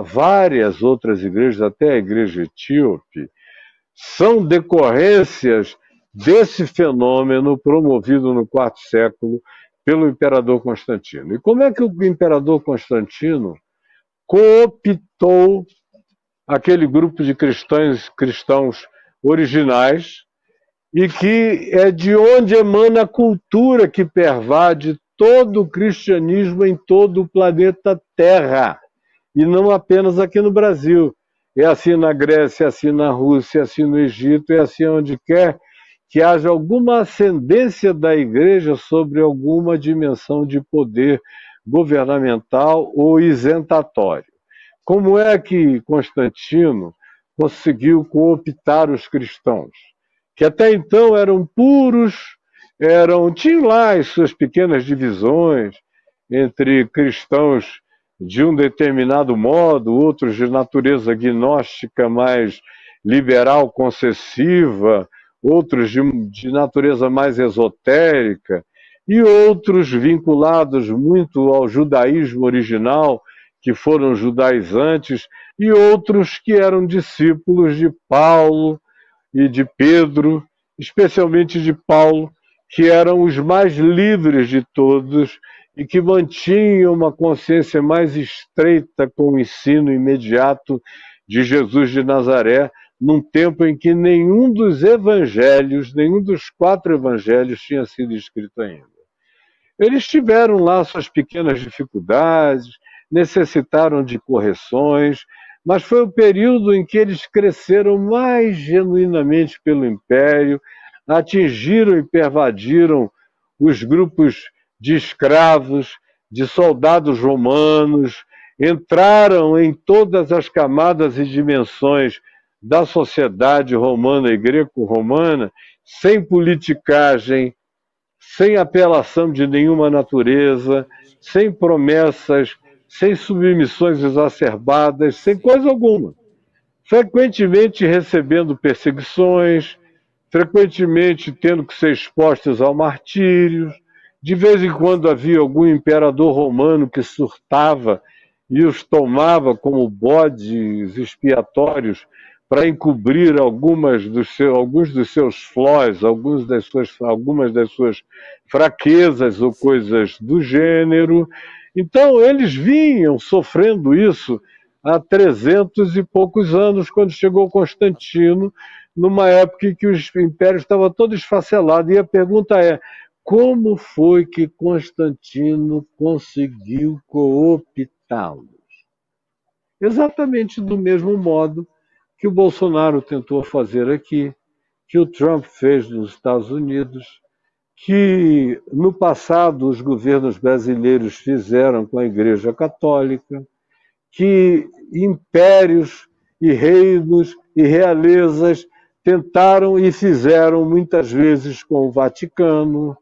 várias outras igrejas, até a Igreja etíope, são decorrências desse fenômeno promovido no quarto século pelo imperador Constantino. E como é que o imperador Constantino cooptou aquele grupo de cristãos, cristãos originais e que é de onde emana a cultura que pervade todo o cristianismo em todo o planeta Terra, e não apenas aqui no Brasil. É assim na Grécia, é assim na Rússia, é assim no Egito, é assim onde quer que haja alguma ascendência da igreja sobre alguma dimensão de poder governamental ou isentatório. Como é que Constantino conseguiu cooptar os cristãos? que até então eram puros, eram tinham lá as suas pequenas divisões entre cristãos de um determinado modo, outros de natureza gnóstica mais liberal concessiva, outros de, de natureza mais esotérica, e outros vinculados muito ao judaísmo original, que foram judaizantes, e outros que eram discípulos de Paulo, e de Pedro, especialmente de Paulo, que eram os mais livres de todos e que mantinham uma consciência mais estreita com o ensino imediato de Jesus de Nazaré, num tempo em que nenhum dos evangelhos, nenhum dos quatro evangelhos tinha sido escrito ainda. Eles tiveram lá suas pequenas dificuldades, necessitaram de correções, mas foi o período em que eles cresceram mais genuinamente pelo império, atingiram e pervadiram os grupos de escravos, de soldados romanos, entraram em todas as camadas e dimensões da sociedade romana e greco-romana, sem politicagem, sem apelação de nenhuma natureza, sem promessas sem submissões exacerbadas, sem coisa alguma. Frequentemente recebendo perseguições, frequentemente tendo que ser expostos ao martírio. De vez em quando havia algum imperador romano que surtava e os tomava como bodes expiatórios para encobrir dos alguns dos seus flós, alguns das suas, algumas das suas fraquezas ou coisas do gênero. Então, eles vinham sofrendo isso há trezentos e poucos anos, quando chegou Constantino, numa época em que o império estava todo esfacelado. E a pergunta é: como foi que Constantino conseguiu cooptá-los? Exatamente do mesmo modo que o Bolsonaro tentou fazer aqui, que o Trump fez nos Estados Unidos, que no passado os governos brasileiros fizeram com a Igreja Católica, que impérios e reinos e realezas tentaram e fizeram muitas vezes com o Vaticano,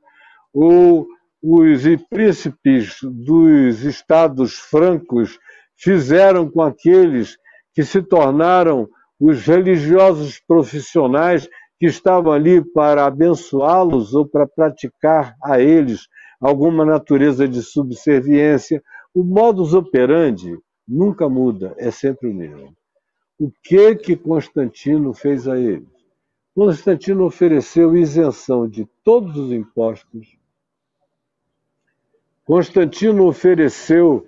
ou os príncipes dos estados francos fizeram com aqueles que se tornaram os religiosos profissionais que estavam ali para abençoá-los ou para praticar a eles alguma natureza de subserviência. O modus operandi nunca muda, é sempre o mesmo. O que que Constantino fez a eles? Constantino ofereceu isenção de todos os impostos. Constantino ofereceu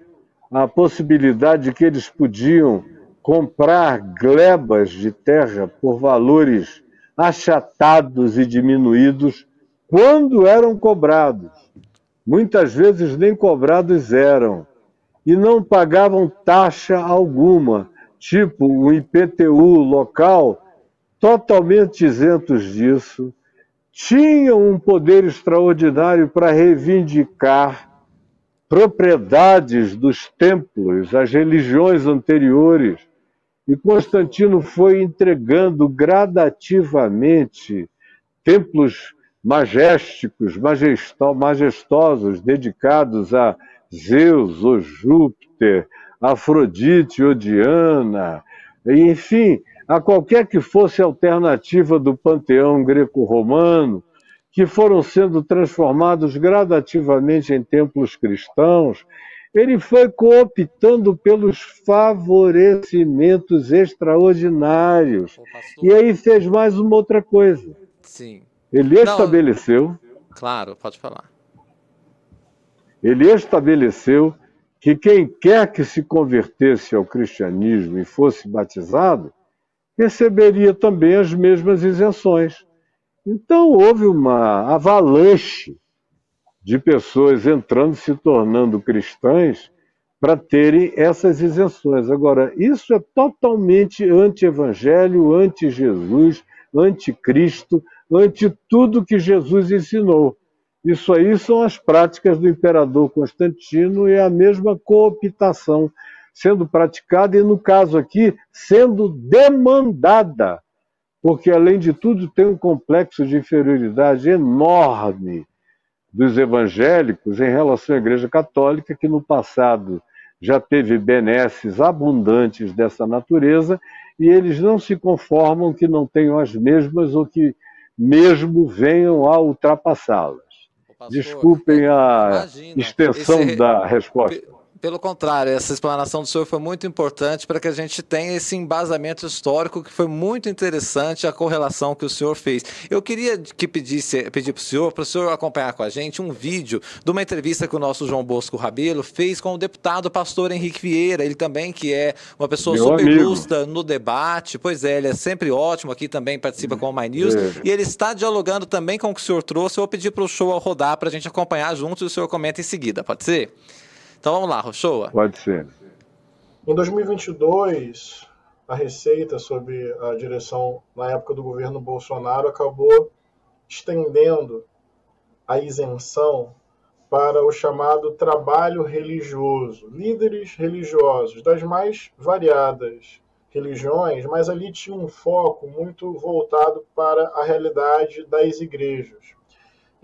a possibilidade de que eles podiam comprar glebas de terra por valores achatados e diminuídos quando eram cobrados. Muitas vezes nem cobrados eram. E não pagavam taxa alguma, tipo o IPTU local, totalmente isentos disso. Tinham um poder extraordinário para reivindicar propriedades dos templos, as religiões anteriores e Constantino foi entregando gradativamente templos majésticos, majestosos, dedicados a Zeus ou Júpiter, Afrodite ou Diana, enfim, a qualquer que fosse a alternativa do panteão greco-romano, que foram sendo transformados gradativamente em templos cristãos, ele foi cooptando pelos favorecimentos extraordinários. E aí fez mais uma outra coisa. Sim. Ele Não, estabeleceu. Claro, pode falar. Ele estabeleceu que quem quer que se convertesse ao cristianismo e fosse batizado, receberia também as mesmas isenções. Então houve uma avalanche de pessoas entrando, se tornando cristãs, para terem essas isenções. Agora, isso é totalmente anti-evangelho, anti-Jesus, anti-Cristo, anti tudo que Jesus ensinou. Isso aí são as práticas do imperador Constantino e a mesma cooptação sendo praticada e, no caso aqui, sendo demandada, porque, além de tudo, tem um complexo de inferioridade enorme dos evangélicos em relação à Igreja Católica, que no passado já teve benesses abundantes dessa natureza, e eles não se conformam que não tenham as mesmas ou que mesmo venham a ultrapassá-las. Desculpem a imagina, extensão esse... da resposta. Pelo contrário, essa explanação do senhor foi muito importante para que a gente tenha esse embasamento histórico que foi muito interessante a correlação que o senhor fez. Eu queria que pedisse, pedir para o senhor, para o senhor acompanhar com a gente um vídeo de uma entrevista que o nosso João Bosco Rabelo fez com o deputado pastor Henrique Vieira, ele também que é uma pessoa Meu super justa no debate, pois é, ele é sempre ótimo aqui também, participa com o My News, é. e ele está dialogando também com o que o senhor trouxe. Eu vou pedir para o show rodar para a gente acompanhar juntos e o senhor comenta em seguida, pode ser? Então vamos lá, Rochoa. Pode ser. Em 2022, a Receita, sob a direção, na época do governo Bolsonaro, acabou estendendo a isenção para o chamado trabalho religioso. Líderes religiosos das mais variadas religiões, mas ali tinha um foco muito voltado para a realidade das igrejas.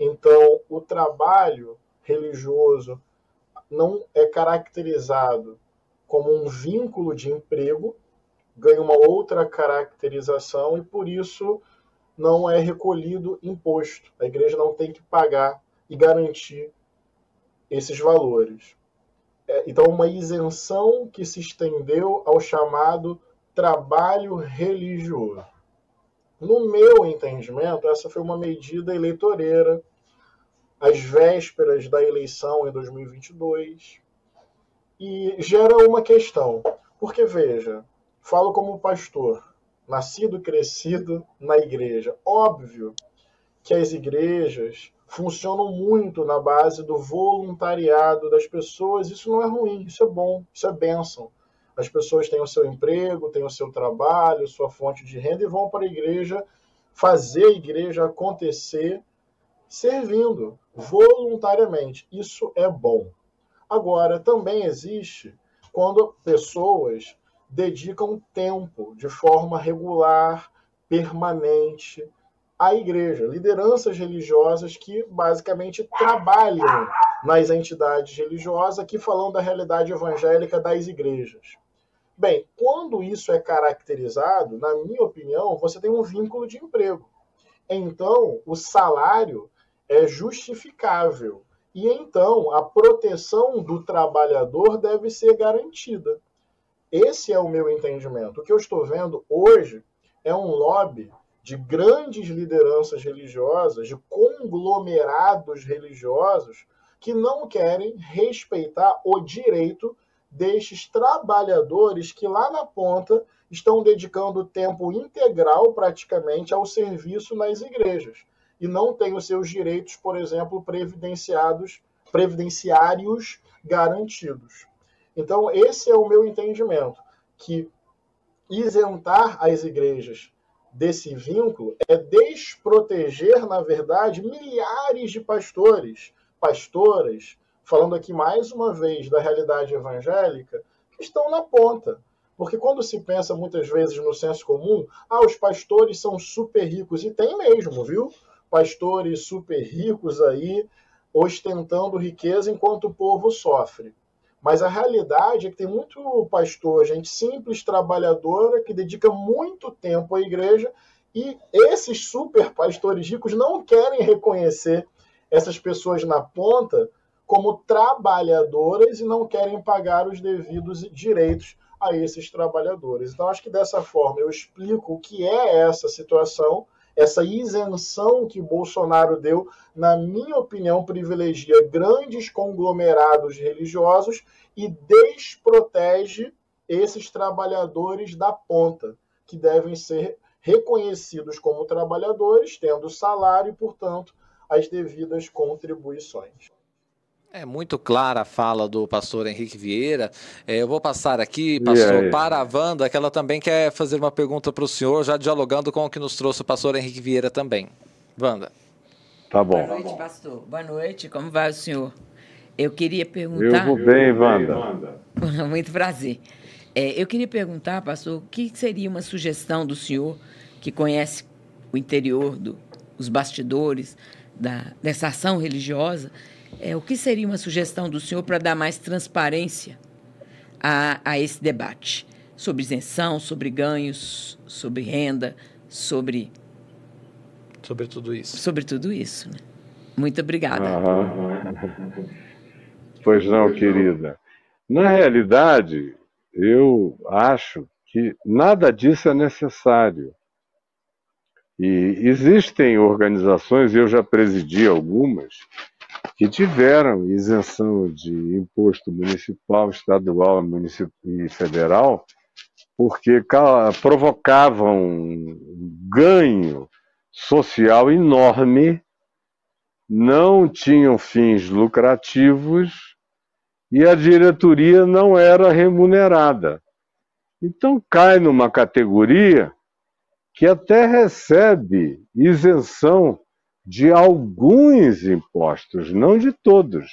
Então, o trabalho religioso não é caracterizado como um vínculo de emprego, ganha uma outra caracterização e por isso não é recolhido imposto. A igreja não tem que pagar e garantir esses valores. É, então, uma isenção que se estendeu ao chamado trabalho religioso. No meu entendimento, essa foi uma medida eleitoreira às vésperas da eleição em 2022 e gera uma questão. Porque, veja, falo como pastor, nascido e crescido na igreja. Óbvio que as igrejas funcionam muito na base do voluntariado das pessoas. Isso não é ruim, isso é bom, isso é bênção. As pessoas têm o seu emprego, têm o seu trabalho, sua fonte de renda e vão para a igreja fazer a igreja acontecer servindo voluntariamente. Isso é bom. Agora, também existe quando pessoas dedicam tempo de forma regular, permanente à igreja, lideranças religiosas que basicamente trabalham nas entidades religiosas, aqui falando da realidade evangélica das igrejas. Bem, quando isso é caracterizado, na minha opinião, você tem um vínculo de emprego. Então, o salário é justificável. E então a proteção do trabalhador deve ser garantida. Esse é o meu entendimento. O que eu estou vendo hoje é um lobby de grandes lideranças religiosas, de conglomerados religiosos, que não querem respeitar o direito destes trabalhadores que lá na ponta estão dedicando tempo integral praticamente ao serviço nas igrejas e não tem os seus direitos, por exemplo, previdenciados, previdenciários garantidos. Então, esse é o meu entendimento, que isentar as igrejas desse vínculo é desproteger, na verdade, milhares de pastores, pastoras, falando aqui mais uma vez da realidade evangélica, que estão na ponta. Porque quando se pensa muitas vezes no senso comum, ah, os pastores são super ricos, e tem mesmo, viu? Pastores super ricos aí ostentando riqueza enquanto o povo sofre. Mas a realidade é que tem muito pastor, gente simples, trabalhadora, que dedica muito tempo à igreja e esses super pastores ricos não querem reconhecer essas pessoas na ponta como trabalhadoras e não querem pagar os devidos direitos a esses trabalhadores. Então, acho que dessa forma eu explico o que é essa situação, essa isenção que Bolsonaro deu, na minha opinião, privilegia grandes conglomerados religiosos e desprotege esses trabalhadores da ponta, que devem ser reconhecidos como trabalhadores, tendo salário e, portanto, as devidas contribuições. É muito clara a fala do pastor Henrique Vieira. É, eu vou passar aqui, pastor, para a Wanda, que ela também quer fazer uma pergunta para o senhor, já dialogando com o que nos trouxe o pastor Henrique Vieira também. Wanda. Tá bom. Boa noite, pastor. Boa noite, como vai o senhor? Eu queria perguntar. Eu vou bem, Wanda. *laughs* Muito prazer. É, eu queria perguntar, pastor, o que seria uma sugestão do senhor, que conhece o interior, do, os bastidores da, dessa ação religiosa, é, o que seria uma sugestão do senhor para dar mais transparência a, a esse debate sobre isenção, sobre ganhos, sobre renda, sobre. Sobre tudo isso. Sobre tudo isso. Né? Muito obrigada. Pois não, querida. Na realidade, eu acho que nada disso é necessário. E existem organizações, eu já presidi algumas, que tiveram isenção de imposto municipal, estadual e federal, porque provocavam um ganho social enorme, não tinham fins lucrativos e a diretoria não era remunerada. Então cai numa categoria que até recebe isenção de alguns impostos, não de todos,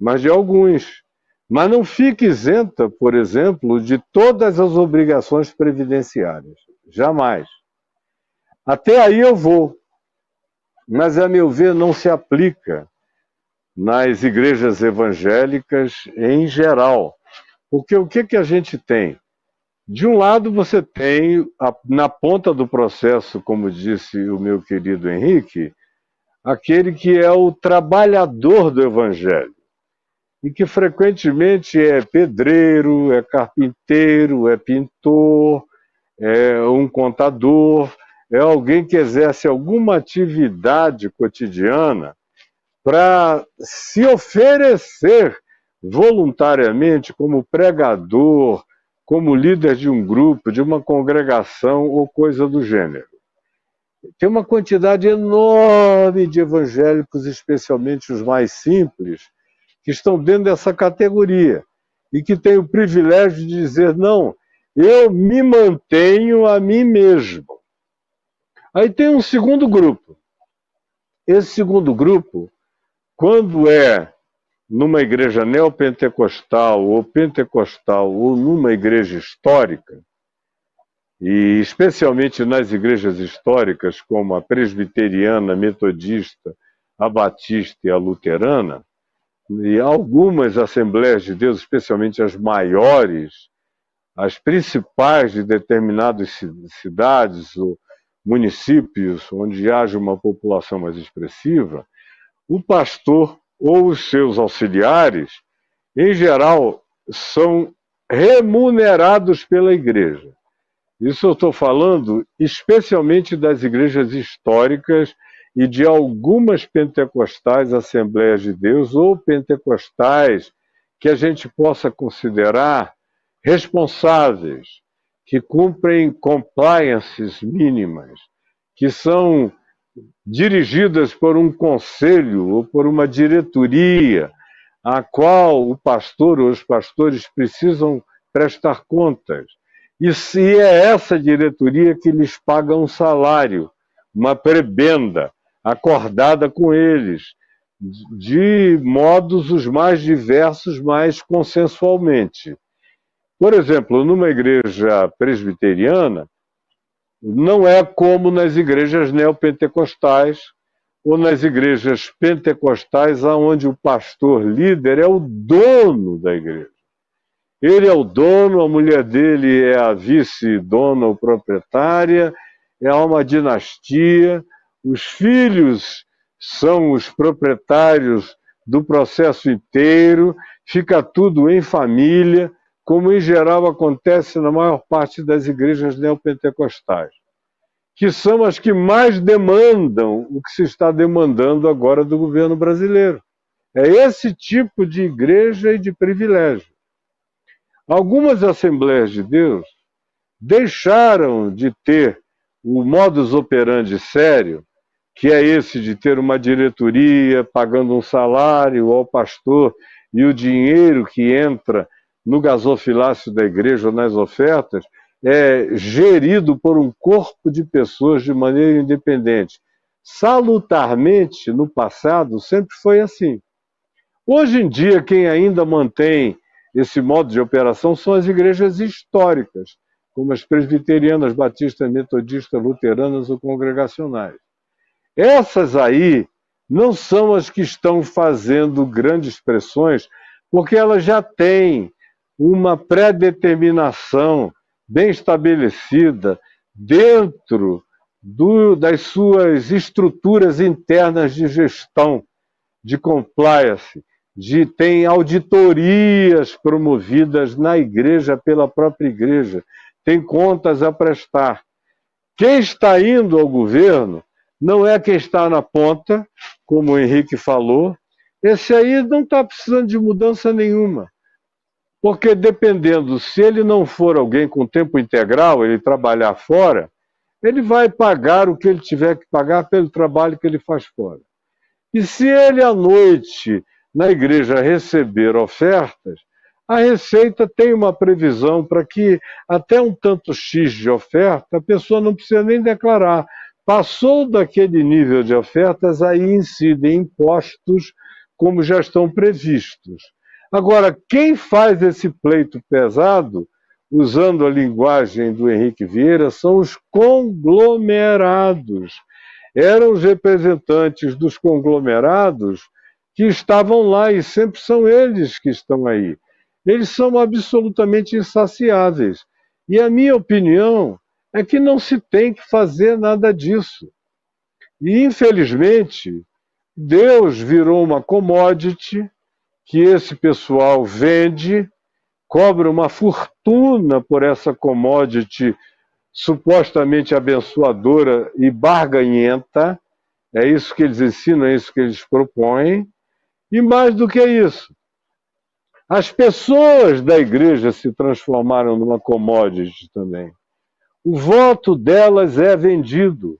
mas de alguns. Mas não fica isenta, por exemplo, de todas as obrigações previdenciárias. Jamais. Até aí eu vou. Mas, a meu ver, não se aplica nas igrejas evangélicas em geral. Porque o que, que a gente tem? De um lado, você tem, na ponta do processo, como disse o meu querido Henrique, aquele que é o trabalhador do Evangelho, e que frequentemente é pedreiro, é carpinteiro, é pintor, é um contador, é alguém que exerce alguma atividade cotidiana para se oferecer voluntariamente como pregador, como líder de um grupo, de uma congregação ou coisa do gênero. Tem uma quantidade enorme de evangélicos, especialmente os mais simples, que estão dentro dessa categoria e que têm o privilégio de dizer: não, eu me mantenho a mim mesmo. Aí tem um segundo grupo. Esse segundo grupo, quando é numa igreja neopentecostal ou pentecostal ou numa igreja histórica, e especialmente nas igrejas históricas como a presbiteriana, a metodista, a batista e a luterana, e algumas assembleias de Deus, especialmente as maiores, as principais de determinadas cidades ou municípios onde haja uma população mais expressiva, o pastor ou os seus auxiliares, em geral, são remunerados pela igreja. Isso eu estou falando especialmente das igrejas históricas e de algumas pentecostais Assembleias de Deus ou pentecostais que a gente possa considerar responsáveis, que cumprem compliances mínimas, que são dirigidas por um conselho ou por uma diretoria, a qual o pastor ou os pastores precisam prestar contas. E se é essa diretoria que lhes paga um salário, uma prebenda, acordada com eles, de modos os mais diversos, mais consensualmente. Por exemplo, numa igreja presbiteriana, não é como nas igrejas neopentecostais ou nas igrejas pentecostais, onde o pastor líder é o dono da igreja. Ele é o dono, a mulher dele é a vice-dona ou proprietária, é uma dinastia, os filhos são os proprietários do processo inteiro, fica tudo em família, como em geral acontece na maior parte das igrejas neopentecostais, que são as que mais demandam o que se está demandando agora do governo brasileiro. É esse tipo de igreja e de privilégio. Algumas Assembleias de Deus deixaram de ter o modus operandi sério, que é esse de ter uma diretoria pagando um salário ao pastor e o dinheiro que entra no gasofilácio da igreja ou nas ofertas é gerido por um corpo de pessoas de maneira independente. Salutarmente, no passado, sempre foi assim. Hoje em dia, quem ainda mantém esse modo de operação são as igrejas históricas, como as presbiterianas, batistas, metodistas, luteranas ou congregacionais. Essas aí não são as que estão fazendo grandes pressões, porque elas já têm uma pré-determinação bem estabelecida dentro do, das suas estruturas internas de gestão, de compliance, de tem auditorias promovidas na igreja pela própria igreja, tem contas a prestar. Quem está indo ao governo não é quem está na ponta, como o Henrique falou, esse aí não está precisando de mudança nenhuma. Porque dependendo, se ele não for alguém com tempo integral, ele trabalhar fora, ele vai pagar o que ele tiver que pagar pelo trabalho que ele faz fora. E se ele à noite na igreja receber ofertas, a Receita tem uma previsão para que até um tanto X de oferta a pessoa não precisa nem declarar. Passou daquele nível de ofertas, aí incidem impostos como já estão previstos. Agora, quem faz esse pleito pesado, usando a linguagem do Henrique Vieira, são os conglomerados. Eram os representantes dos conglomerados que estavam lá e sempre são eles que estão aí. Eles são absolutamente insaciáveis. E a minha opinião é que não se tem que fazer nada disso. E, infelizmente, Deus virou uma commodity que esse pessoal vende, cobra uma fortuna por essa commodity supostamente abençoadora e barganhenta. É isso que eles ensinam, é isso que eles propõem. E mais do que isso, as pessoas da igreja se transformaram numa commodity também. O voto delas é vendido.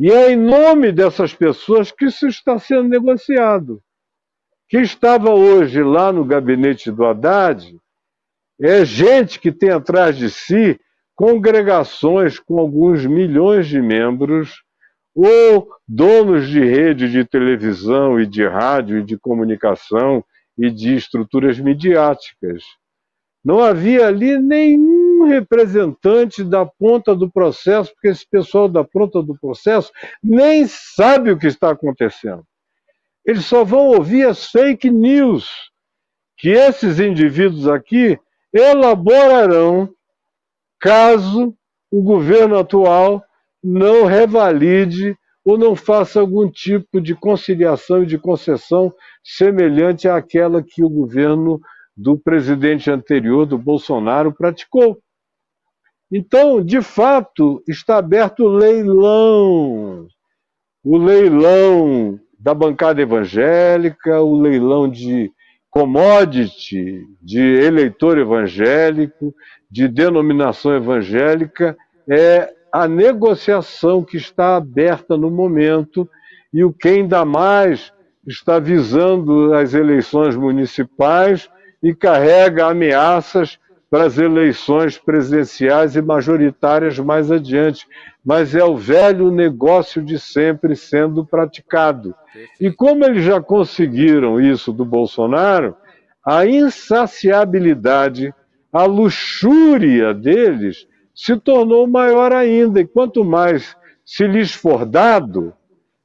E é em nome dessas pessoas que isso está sendo negociado. Quem estava hoje lá no gabinete do Haddad é gente que tem atrás de si congregações com alguns milhões de membros ou donos de rede de televisão e de rádio e de comunicação e de estruturas midiáticas. Não havia ali nenhum representante da ponta do processo, porque esse pessoal da ponta do processo nem sabe o que está acontecendo. Eles só vão ouvir as fake news que esses indivíduos aqui elaborarão caso o governo atual não revalide ou não faça algum tipo de conciliação e de concessão semelhante àquela que o governo do presidente anterior, do Bolsonaro, praticou. Então, de fato, está aberto o leilão. O leilão da bancada evangélica, o leilão de commodity, de eleitor evangélico, de denominação evangélica, é a negociação que está aberta no momento e o que ainda mais está visando as eleições municipais e carrega ameaças para as eleições presidenciais e majoritárias mais adiante. Mas é o velho negócio de sempre sendo praticado. E como eles já conseguiram isso do Bolsonaro, a insaciabilidade, a luxúria deles se tornou maior ainda. E quanto mais se lhes for dado,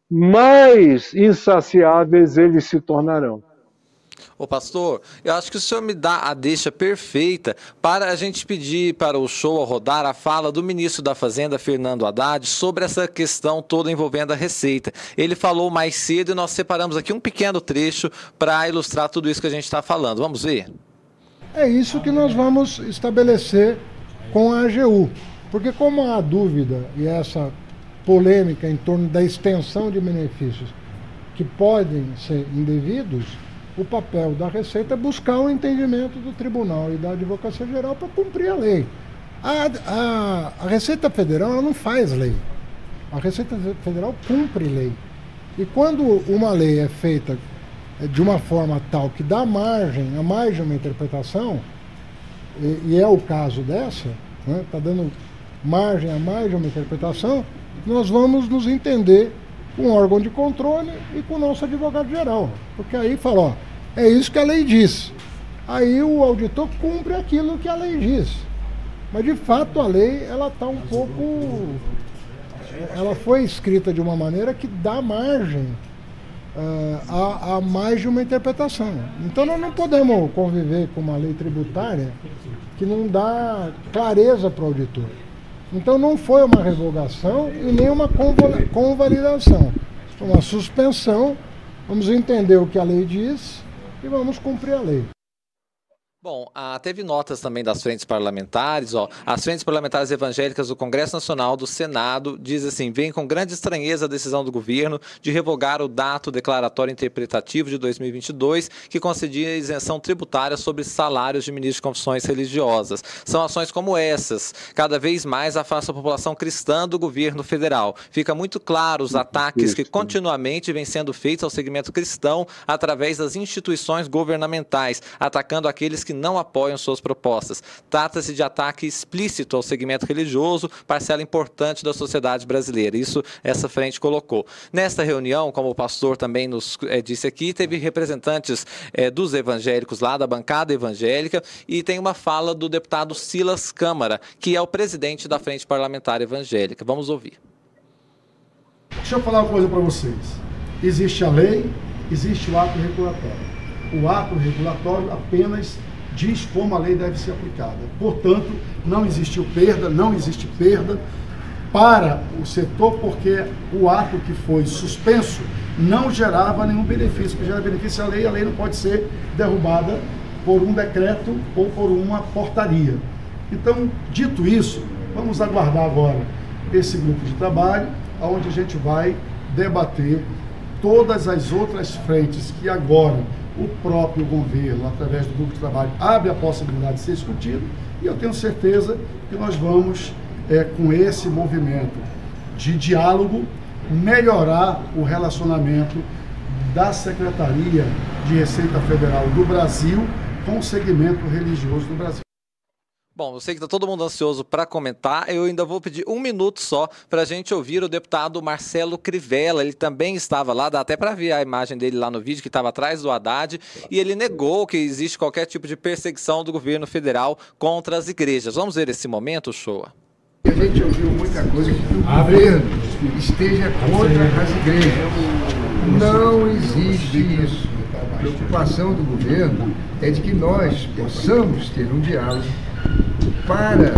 mais insaciáveis eles se tornarão. Ô pastor, eu acho que o senhor me dá a deixa perfeita para a gente pedir para o show rodar a fala do ministro da Fazenda, Fernando Haddad, sobre essa questão toda envolvendo a Receita. Ele falou mais cedo e nós separamos aqui um pequeno trecho para ilustrar tudo isso que a gente está falando. Vamos ver? É isso que nós vamos estabelecer com a AGU. Porque como há dúvida e essa polêmica em torno da extensão de benefícios que podem ser indevidos, o papel da Receita é buscar o entendimento do Tribunal e da Advocacia Geral para cumprir a lei. A, a, a Receita Federal não faz lei. A Receita Federal cumpre lei. E quando uma lei é feita é, de uma forma tal que dá margem a mais de uma interpretação, e, e é o caso dessa, está né, tá dando margem a mais uma interpretação, nós vamos nos entender com o órgão de controle e com o nosso advogado geral. Porque aí fala, ó, é isso que a lei diz. Aí o auditor cumpre aquilo que a lei diz. Mas de fato a lei ela está um pouco. Ela foi escrita de uma maneira que dá margem uh, a, a mais de uma interpretação. Então nós não podemos conviver com uma lei tributária que não dá clareza para o auditor. Então não foi uma revogação e nem uma convalidação. Foi uma suspensão. Vamos entender o que a lei diz e vamos cumprir a lei. Bom, ah, teve notas também das frentes parlamentares. Ó. As frentes parlamentares evangélicas do Congresso Nacional, do Senado, diz assim: vem com grande estranheza a decisão do governo de revogar o dato declaratório interpretativo de 2022, que concedia isenção tributária sobre salários de ministros de confissões religiosas. São ações como essas, cada vez mais afastam a população cristã do governo federal. Fica muito claro os ataques que continuamente vêm sendo feitos ao segmento cristão através das instituições governamentais, atacando aqueles que que não apoiam suas propostas. Trata-se de ataque explícito ao segmento religioso, parcela importante da sociedade brasileira. Isso essa frente colocou. Nesta reunião, como o pastor também nos é, disse aqui, teve representantes é, dos evangélicos lá da bancada evangélica e tem uma fala do deputado Silas Câmara, que é o presidente da Frente Parlamentar Evangélica. Vamos ouvir. Deixa eu falar uma coisa para vocês. Existe a lei, existe o ato regulatório. O ato regulatório apenas diz como a lei deve ser aplicada. Portanto, não existiu perda, não existe perda para o setor, porque o ato que foi suspenso não gerava nenhum benefício. que gera benefício à lei, a lei não pode ser derrubada por um decreto ou por uma portaria. Então, dito isso, vamos aguardar agora esse grupo de trabalho, onde a gente vai debater todas as outras frentes que agora o próprio governo, através do grupo de trabalho, abre a possibilidade de ser discutido e eu tenho certeza que nós vamos, é, com esse movimento de diálogo, melhorar o relacionamento da Secretaria de Receita Federal do Brasil com o segmento religioso do Brasil. Bom, eu sei que está todo mundo ansioso para comentar. Eu ainda vou pedir um minuto só para a gente ouvir o deputado Marcelo Crivella. Ele também estava lá, dá até para ver a imagem dele lá no vídeo, que estava atrás do Haddad, e ele negou que existe qualquer tipo de perseguição do governo federal contra as igrejas. Vamos ver esse momento, Shoa? A gente ouviu muita coisa que o governo esteja contra as igrejas. Não existe isso. A preocupação do governo é de que nós possamos ter um diálogo para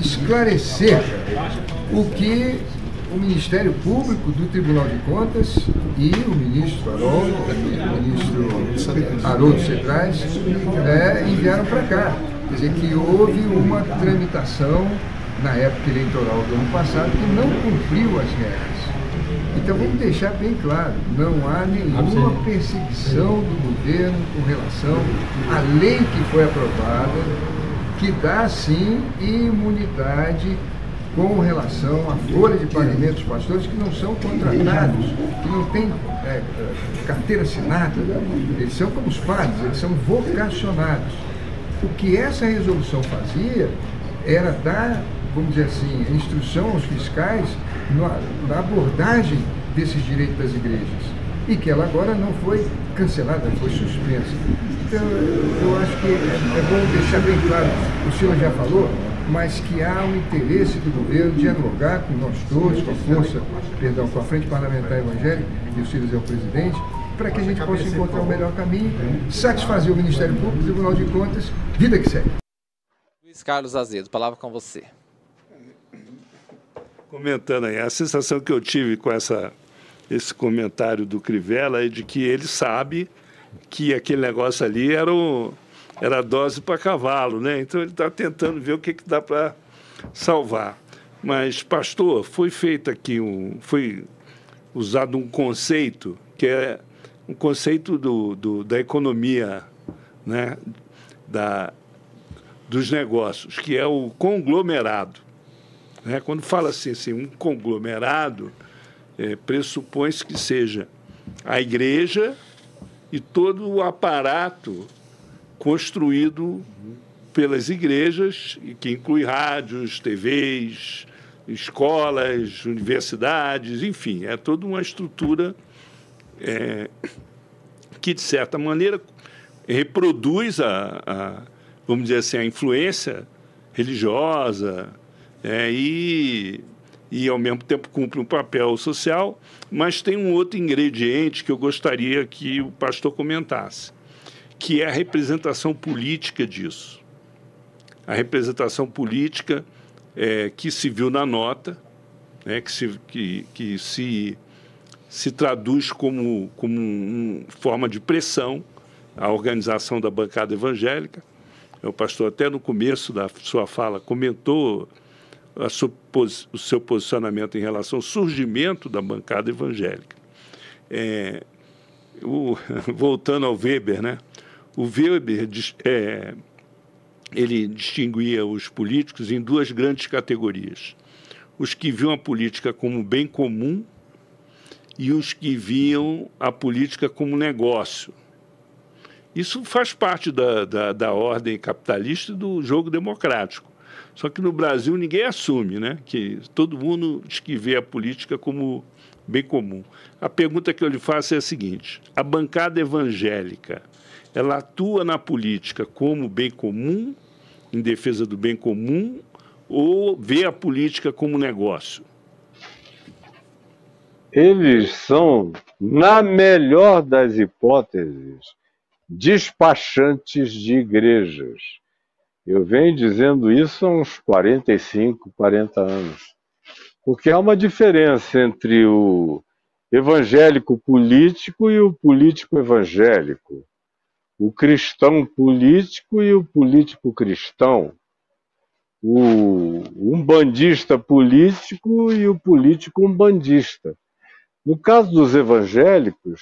esclarecer o que o Ministério Público do Tribunal de Contas e o ministro Haroldo, o ministro Haroldo Cetrais, é, enviaram para cá. Quer dizer, que houve uma tramitação na época eleitoral do ano passado que não cumpriu as regras. Então vamos deixar bem claro, não há nenhuma perseguição do governo com relação à lei que foi aprovada que dá sim imunidade com relação à folha de pagamento dos pastores que não são contratados, que não têm é, carteira assinada, eles são como os padres, eles são vocacionados. O que essa resolução fazia era dar, vamos dizer assim, instrução aos fiscais na abordagem desses direitos das igrejas. E que ela agora não foi cancelada, foi suspensa. Então, eu acho que é, bom deixar bem claro, o senhor já falou, mas que há um interesse do governo de dialogar com nós todos, com a força, perdão, com a Frente Parlamentar Evangélica, e o Silas é o presidente, para que a gente possa encontrar o melhor caminho, satisfazer o Ministério Público, o Tribunal de Contas, vida que segue. Luiz Carlos Azedo, palavra com você. Comentando aí, a sensação que eu tive com essa, esse comentário do Crivella é de que ele sabe que aquele negócio ali era, o, era dose para cavalo, né? Então ele está tentando ver o que, que dá para salvar. Mas, pastor, foi feito aqui um. foi usado um conceito que é um conceito do, do, da economia, né? da, dos negócios, que é o conglomerado. Né? Quando fala assim, assim um conglomerado, é, pressupõe-se que seja a igreja e todo o aparato construído pelas igrejas, que inclui rádios, TVs, escolas, universidades, enfim, é toda uma estrutura é, que, de certa maneira, reproduz a, a, vamos dizer assim, a influência religiosa é, e, e, ao mesmo tempo, cumpre um papel social, mas tem um outro ingrediente que eu gostaria que o pastor comentasse, que é a representação política disso. A representação política é, que se viu na nota, né, que, se, que, que se, se traduz como, como uma forma de pressão à organização da bancada evangélica. O pastor, até no começo da sua fala, comentou o seu posicionamento em relação ao surgimento da bancada evangélica. É, o, *laughs* voltando ao Weber, né? o Weber é, ele distinguia os políticos em duas grandes categorias: os que viam a política como bem comum e os que viam a política como negócio. Isso faz parte da, da, da ordem capitalista e do jogo democrático. Só que no Brasil ninguém assume, né? Que todo mundo diz que vê a política como bem comum. A pergunta que eu lhe faço é a seguinte: a bancada evangélica ela atua na política como bem comum, em defesa do bem comum, ou vê a política como negócio? Eles são, na melhor das hipóteses, despachantes de igrejas. Eu venho dizendo isso há uns 45, 40 anos. Porque há uma diferença entre o evangélico político e o político evangélico o cristão político e o político cristão, o umbandista político e o político umbandista. No caso dos evangélicos,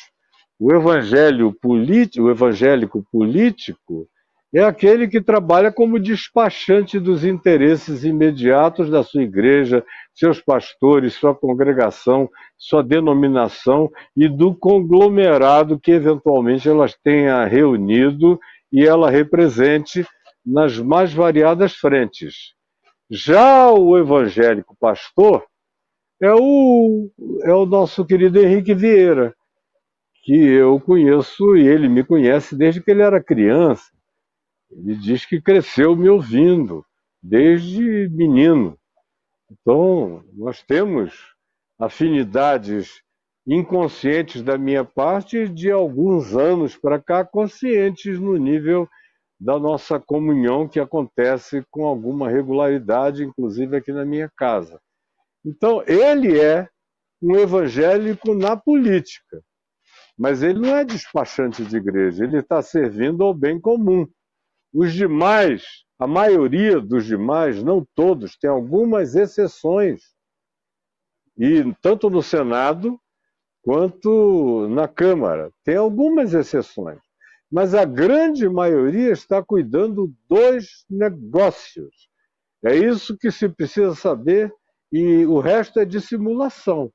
o evangelho político, o evangélico político é aquele que trabalha como despachante dos interesses imediatos da sua igreja, seus pastores, sua congregação, sua denominação e do conglomerado que eventualmente elas tenha reunido e ela represente nas mais variadas frentes. Já o evangélico pastor é o, é o nosso querido Henrique Vieira, que eu conheço e ele me conhece desde que ele era criança. Ele diz que cresceu me ouvindo desde menino. Então, nós temos afinidades inconscientes da minha parte de alguns anos para cá, conscientes no nível da nossa comunhão que acontece com alguma regularidade, inclusive aqui na minha casa. Então, ele é um evangélico na política, mas ele não é despachante de igreja, ele está servindo ao bem comum. Os demais, a maioria dos demais, não todos, tem algumas exceções. E tanto no Senado quanto na Câmara, tem algumas exceções. Mas a grande maioria está cuidando dos negócios. É isso que se precisa saber e o resto é dissimulação.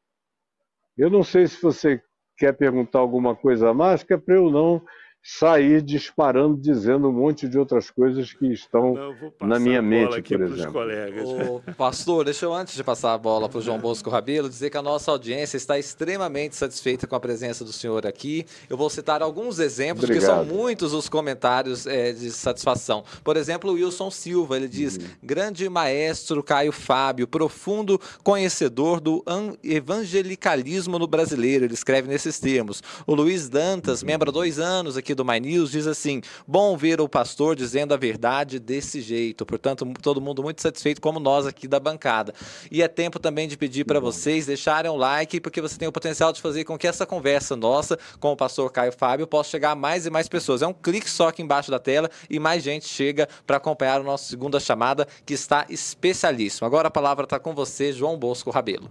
Eu não sei se você quer perguntar alguma coisa a mais, que é para eu não sair disparando, dizendo um monte de outras coisas que estão Não, na minha mente, por exemplo. Ô, pastor, deixa eu, antes de passar a bola para o João Bosco Rabelo, dizer que a nossa audiência está extremamente satisfeita com a presença do senhor aqui. Eu vou citar alguns exemplos, Obrigado. porque são muitos os comentários é, de satisfação. Por exemplo, o Wilson Silva, ele diz, uhum. grande maestro Caio Fábio, profundo conhecedor do evangelicalismo no brasileiro, ele escreve nesses termos. O Luiz Dantas, uhum. membro há dois anos aqui do My News, diz assim: bom ver o pastor dizendo a verdade desse jeito. Portanto, todo mundo muito satisfeito, como nós aqui da bancada. E é tempo também de pedir para vocês deixarem um like, porque você tem o potencial de fazer com que essa conversa nossa com o pastor Caio Fábio possa chegar a mais e mais pessoas. É um clique só aqui embaixo da tela e mais gente chega para acompanhar a nossa segunda chamada, que está especialíssimo. Agora a palavra está com você, João Bosco Rabelo.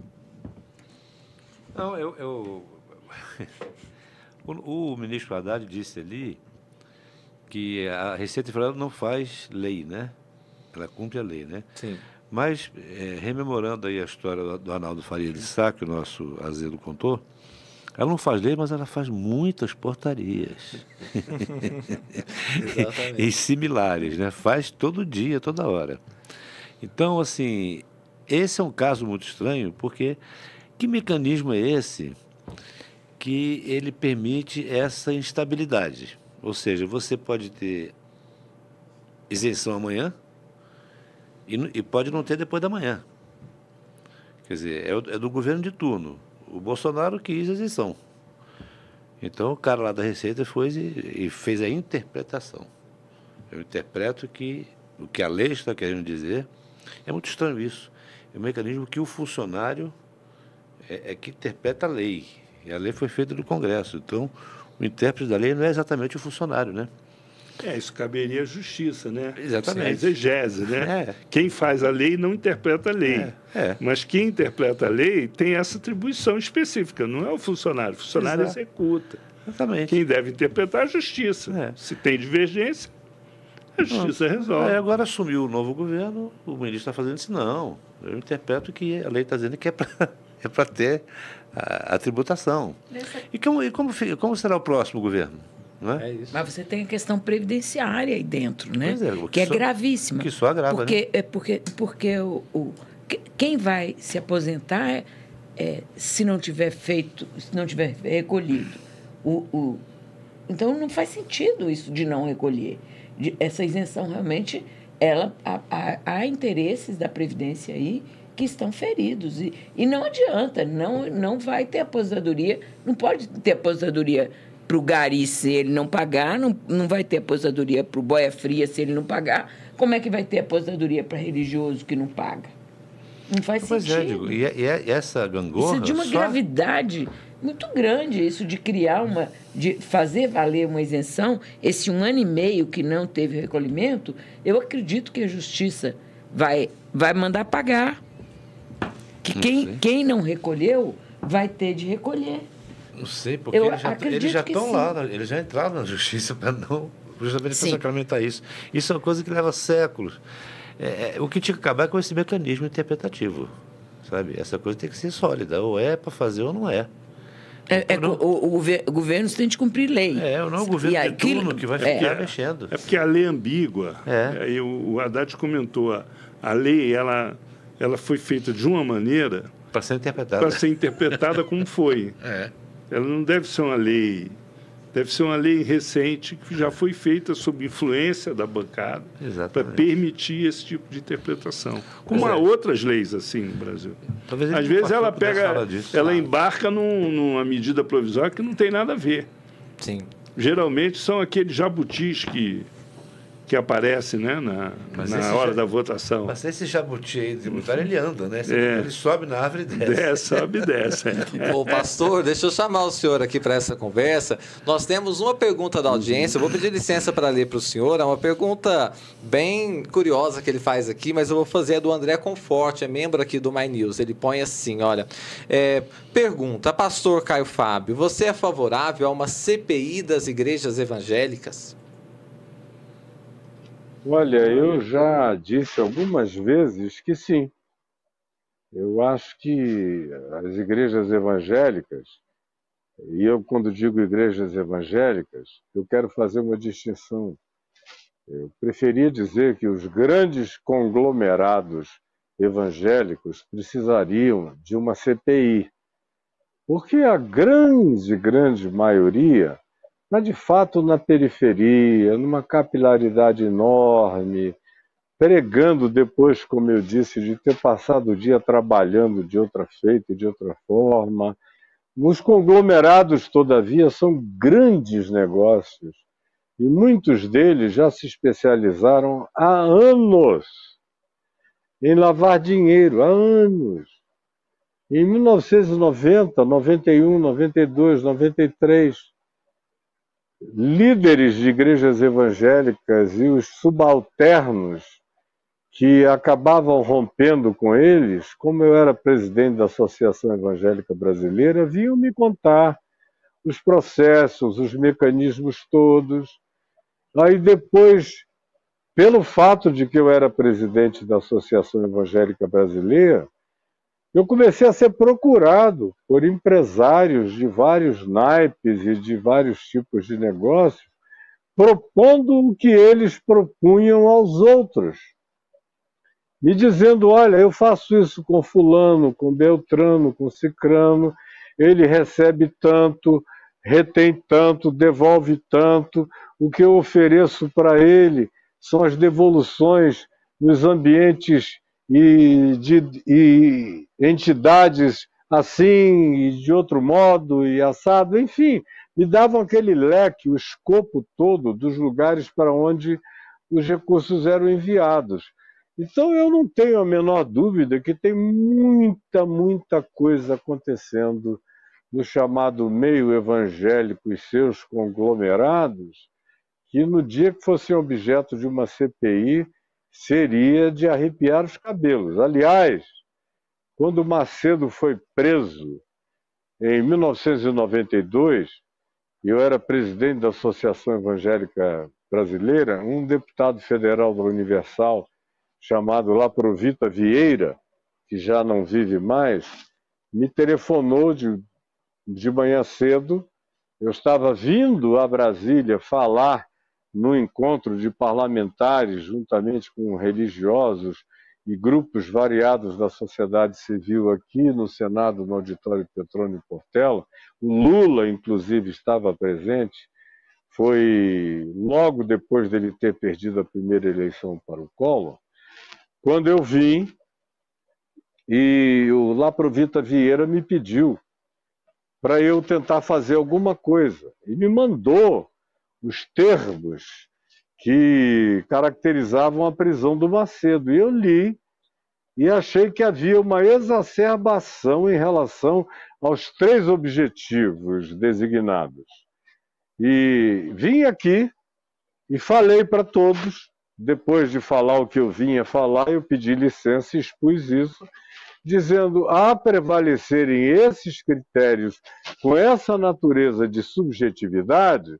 Não, eu, eu... O, o, ministro Haddad disse ali que a Receita Federal não faz lei, né? Ela cumpre a lei, né? Sim. Mas, é, rememorando aí a história do, do Arnaldo Faria de Sá, que o nosso Azedo contou, ela não faz lei, mas ela faz muitas portarias. *laughs* e similares, né? Faz todo dia, toda hora. Então, assim, esse é um caso muito estranho, porque que mecanismo é esse que ele permite essa instabilidade. Ou seja, você pode ter isenção amanhã e, e pode não ter depois da manhã. Quer dizer, é, é do governo de turno. O Bolsonaro quis isenção. Então o cara lá da Receita foi e, fez a interpretação. Eu interpreto que o que a lei está querendo dizer é muito estranho isso. É um mecanismo que o funcionário é, é que interpreta a lei. E a lei foi feita no Congresso. Então, o intérprete da lei não é exatamente o funcionário, né? É, isso caberia à justiça, né? Exatamente. A exegese, né? É. Quem faz a lei não interpreta a lei. É. É. Mas quem interpreta a lei tem essa atribuição específica, não é o funcionário. O funcionário Exato. executa. Exatamente. Quem deve interpretar é a justiça. É. Se tem divergência, a justiça não. resolve. Aí agora assumiu o novo governo, o ministro está fazendo isso. Não, eu interpreto que a lei está dizendo que é para é ter a, a tributação. E, como, e como, como será o próximo governo? É? É Mas você tem a questão previdenciária aí dentro, né? É, que, que é só, gravíssima. Que só agrava, porque, né? é porque, porque o, o, quem vai se aposentar é, é, se não tiver feito, se não tiver recolhido. O, o, então não faz sentido isso de não recolher. De, essa isenção realmente, ela há, há, há interesses da Previdência aí que estão feridos. E, e não adianta, não, não vai ter aposentadoria, não pode ter aposentadoria para o gari se ele não pagar, não, não vai ter aposentadoria para o boia fria se ele não pagar. Como é que vai ter aposentadoria para religioso que não paga? Não faz pois é, sentido. É, digo, e, e, essa gangorra... Isso é de uma só... gravidade muito grande, isso de criar uma... de fazer valer uma isenção. Esse um ano e meio que não teve recolhimento, eu acredito que a Justiça vai, vai mandar pagar que quem, quem não recolheu vai ter de recolher. Não sei, porque Eu eles já, eles já estão lá, né? eles já entraram na justiça *laughs* para não justamente para sacramentar isso. Isso é uma coisa que leva séculos. É, é, o que tinha que acabar é com esse mecanismo interpretativo, sabe? Essa coisa tem que ser sólida, ou é para fazer ou não é. É, é não, o, o, o, governo tem de cumprir lei. É, não é o governo de turno que vai ficar é, mexendo. É porque a lei é ambígua. É. Aí o, o Haddad comentou, a, a lei, ela ela foi feita de uma maneira para ser interpretada para ser interpretada como foi. *laughs* É. Ela não deve ser uma lei, deve ser uma lei recente que já foi feita sob influência da bancada para permitir esse tipo de interpretação. Como há é. outras leis assim no Brasil. Talvez Às vezes ela pega, disso, ela embarca num, numa medida provisória que não tem nada a ver. Sim. Geralmente são aqueles jabutis que que aparece né, na, na hora da votação. Mas esse jabuti aí tributário, ele anda, né? É. Ele sobe na árvore e desce. *laughs* Desce, sobe e desce. É. *laughs* Ô, pastor, deixa eu chamar o senhor aqui para essa conversa. Nós temos uma pergunta da audiência, eu vou pedir licença para ler para o senhor. É uma pergunta bem curiosa que ele faz aqui, mas eu vou fazer a do André Conforte, é membro aqui do My News. Ele põe assim, olha, é, pergunta, pastor Caio Fábio, você é favorável a uma CPI das igrejas evangélicas? Olha, eu já disse algumas vezes que sim. Eu acho que as igrejas evangélicas E eu, quando digo igrejas evangélicas, eu quero fazer uma distinção. Eu preferia dizer que os grandes conglomerados evangélicos precisariam de uma CPI, porque a grande, grande maioria está de fato na periferia, numa capilaridade enorme, pregando depois, como eu disse, de ter passado o dia trabalhando de outra feita, de outra forma. Os conglomerados, todavia, são grandes negócios e muitos deles já se especializaram há anos em lavar dinheiro, há anos. Em 1990, 91, 92, 93, líderes de igrejas evangélicas e os subalternos que acabavam rompendo com eles, como eu era presidente da Associação Evangélica Brasileira, vinham me contar os processos, os mecanismos todos. Aí depois, pelo fato de que eu era presidente da Associação Evangélica Brasileira, eu comecei a ser procurado por empresários de vários naipes e de vários tipos de negócios, propondo o que eles propunham aos outros. Me dizendo: olha, eu faço isso com Fulano, com Beltrano, com Cicrano, ele recebe tanto, retém tanto, devolve tanto, o que eu ofereço para ele são as devoluções nos ambientes e de e entidades assim e de outro modo e assado, enfim, me davam aquele leque, o escopo todo dos lugares para onde os recursos eram enviados. Então eu não tenho a menor dúvida que tem muita, muita coisa acontecendo no chamado meio evangélico e seus conglomerados, que no dia que fossem objeto de uma CPI seria de arrepiar os cabelos. Aliás, quando Macedo foi preso em 1992, e eu era presidente da Associação Evangélica Brasileira, um deputado federal da Universal chamado lá para o Vita Vieira, que já não vive mais, me telefonou de, de manhã cedo. Eu estava vindo a Brasília falar no encontro de parlamentares, juntamente com religiosos e grupos variados da sociedade civil aqui no Senado, no Auditório Petrônio Portela. O Lula, inclusive, estava presente. Foi logo depois dele ter perdido a primeira eleição para o Collor. Quando eu vim, e o Laprovita Vieira me pediu para eu tentar fazer alguma coisa. E me mandou os termos que caracterizavam a prisão do Macedo. E eu li e achei que havia uma exacerbação em relação aos três objetivos designados. E vim aqui e falei para todos depois de falar o que eu vinha falar, eu pedi licença e expus isso, dizendo a prevalecerem esses critérios com essa natureza de subjetividade,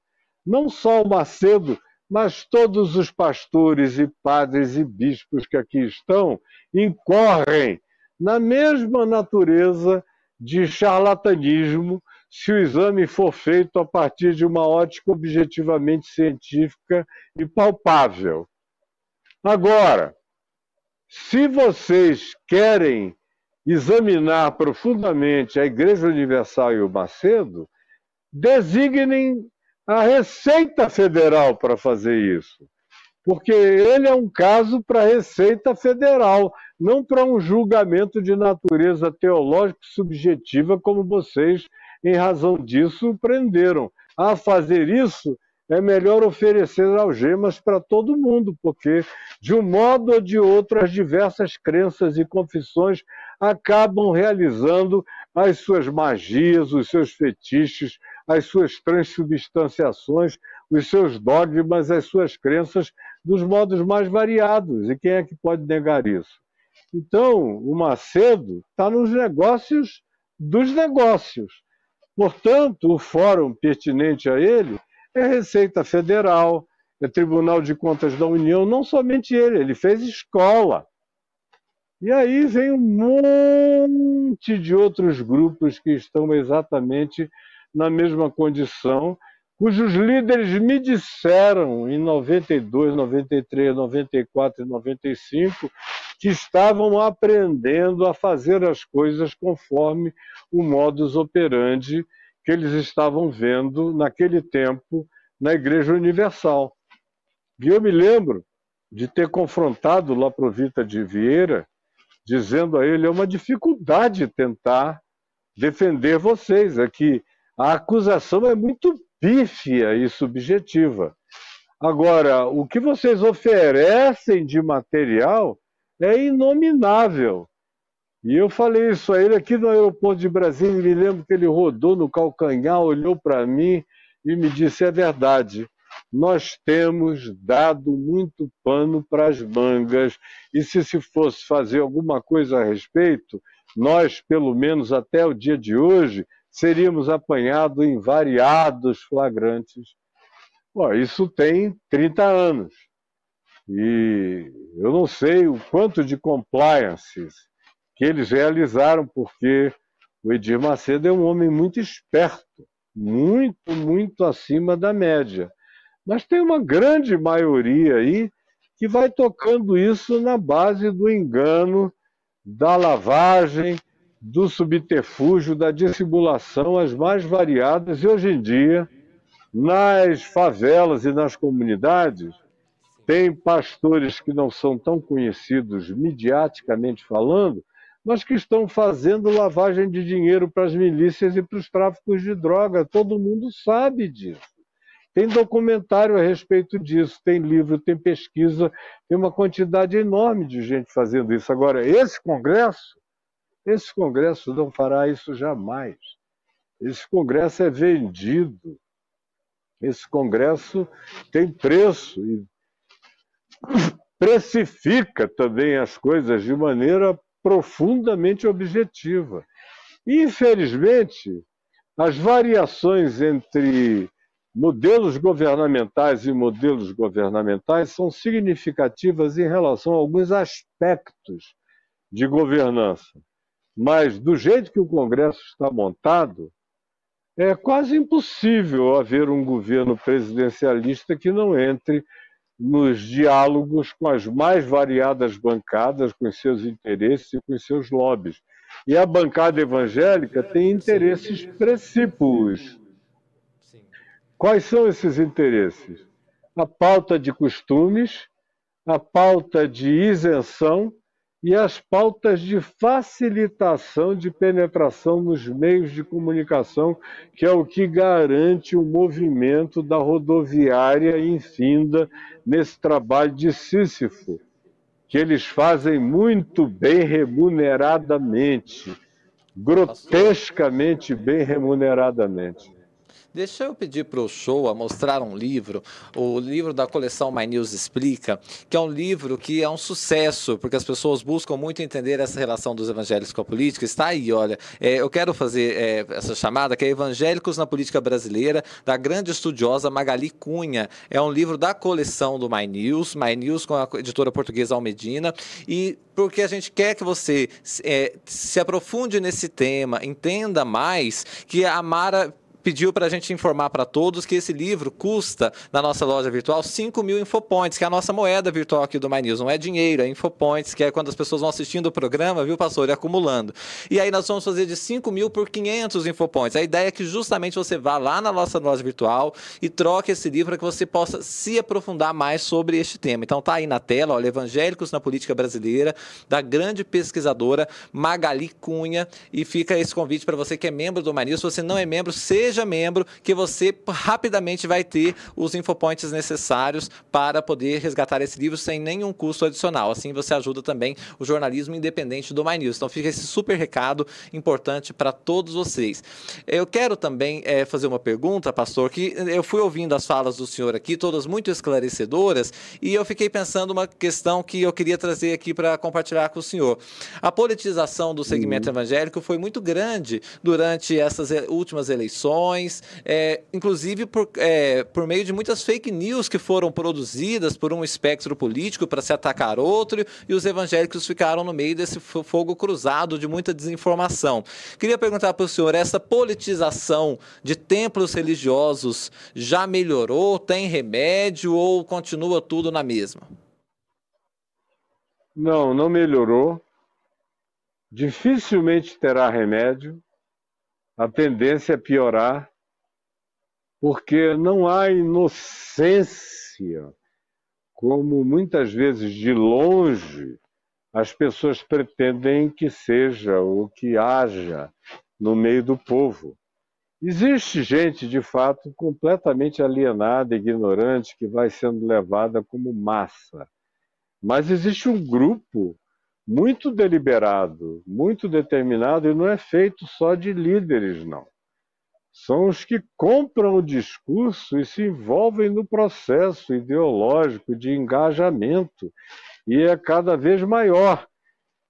não só o Macedo, mas todos os pastores e padres e bispos que aqui estão incorrem na mesma natureza de charlatanismo se o exame for feito a partir de uma ótica objetivamente científica e palpável. Agora, se vocês querem examinar profundamente a Igreja Universal e o Macedo, designem a Receita Federal para fazer isso. Porque ele é um caso para a Receita Federal, não para um julgamento de natureza teológica subjetiva, como vocês, em razão disso, prenderam. A fazer isso, é melhor oferecer algemas para todo mundo, porque, de um modo ou de outro, as diversas crenças e confissões acabam realizando as suas magias, os seus fetiches, as suas transubstanciações, os seus dogmas, as suas crenças, dos modos mais variados. E quem é que pode negar isso? Então, o Macedo está nos negócios dos negócios. Portanto, o fórum pertinente a ele é Receita Federal, é Tribunal de Contas da União, não somente ele, ele fez escola. E aí vem um monte de outros grupos que estão exatamente na mesma condição, cujos líderes me disseram em 92, 93, 94 e 95 que estavam aprendendo a fazer as coisas conforme o modus operandi que eles estavam vendo naquele tempo na Igreja Universal. E eu me lembro de ter confrontado lá Provita de Vieira, dizendo a ele: é uma dificuldade tentar defender vocês, é a acusação é muito pífia e subjetiva. Agora, o que vocês oferecem de material é inominável. E eu falei isso a ele aqui no aeroporto de Brasília, me lembro que ele rodou no calcanhar, olhou para mim e me disse: é verdade, nós temos dado muito pano para as mangas, e se se fosse fazer alguma coisa a respeito, nós, pelo menos até o dia de hoje, seríamos apanhados em variados flagrantes. Bom, isso tem 30 anos. E eu não sei o quanto de compliances que eles realizaram, porque o Edir Macedo é um homem muito esperto, muito, muito acima da média. Mas tem uma grande maioria aí que vai tocando isso na base do engano, da lavagem, do subterfúgio, da dissimulação, as mais variadas. E hoje em dia, nas favelas e nas comunidades, tem pastores que não são tão conhecidos mediaticamente falando, mas que estão fazendo lavagem de dinheiro para as milícias e para os tráficos de droga. Todo mundo sabe disso. Tem documentário a respeito disso, tem livro, tem pesquisa, tem uma quantidade enorme de gente fazendo isso. Agora, esse Congresso, esse Congresso não fará isso jamais. Esse Congresso é vendido. Esse Congresso tem preço e precifica também as coisas de maneira profundamente objetiva. Infelizmente, as variações entre modelos governamentais e modelos governamentais são significativas em relação a alguns aspectos de governança. Mas, do jeito que o Congresso está montado, é quase impossível haver um governo presidencialista que não entre nos diálogos com as mais variadas bancadas, com seus interesses e com seus lobbies. E a bancada evangélica tem interesses precípuos Quais são esses interesses? A pauta de costumes, a pauta de isenção e as pautas de facilitação de penetração nos meios de comunicação, que é o que garante o movimento da rodoviária infinda nesse trabalho de Sísifo, que eles fazem muito bem remuneradamente, grotescamente bem remuneradamente. Deixa eu pedir para o show a mostrar um livro, o livro da coleção My News Explica, que é um livro que é um sucesso, porque as pessoas buscam muito entender essa relação dos evangélicos com a política. Está aí, olha. É, eu quero fazer é, essa chamada, que é Evangélicos na Política Brasileira, da grande estudiosa Magali Cunha. É um livro da coleção do My News, My News com a editora portuguesa Almedina, e porque a gente quer que você é, se aprofunde nesse tema, entenda mais, que a Mara pediu para a gente informar para todos que esse livro custa, na nossa loja virtual, 5 mil Infopoints, que é a nossa moeda virtual aqui do My News. Não é dinheiro, é Infopoints, que é quando as pessoas vão assistindo o programa, viu, pastor? E acumulando. E aí nós vamos fazer de 5 mil por 500 Infopoints. A ideia é que justamente você vá lá na nossa loja virtual e troque esse livro para que você possa se aprofundar mais sobre este tema. Então tá aí na tela, olha, Evangélicos na Política Brasileira, da grande pesquisadora Magali Cunha. E fica esse convite para você que é membro do My News. Se você não é membro, seja seja membro, que você rapidamente vai ter os infopoints necessários para poder resgatar esse livro sem nenhum custo adicional. Assim você ajuda também o jornalismo independente do My News. Então fica esse super recado importante para todos vocês. Eu quero também é, fazer uma pergunta, pastor, que eu fui ouvindo as falas do senhor aqui, todas muito esclarecedoras, e eu fiquei pensando uma questão que eu queria trazer aqui para compartilhar com o senhor. A politização do segmento uhum. evangélico foi muito grande durante essas últimas eleições eleições, é, inclusive por, é, por meio de muitas fake news que foram produzidas por um espectro político para se atacar outro, e os evangélicos ficaram no meio desse fogo cruzado de muita desinformação. Queria perguntar para o senhor: essa politização de templos religiosos já melhorou? Tem remédio ou continua tudo na mesma? Não, não melhorou. Dificilmente terá remédio. A tendência é piorar, porque não há inocência, como muitas vezes de longe as pessoas pretendem que seja ou que haja no meio do povo. Existe gente, de fato, completamente alienada, ignorante, que vai sendo levada como massa. Mas existe um grupo muito deliberado, muito determinado, e não é feito só de líderes, não. São os que compram o discurso e se envolvem no processo ideológico de engajamento, e é cada vez maior.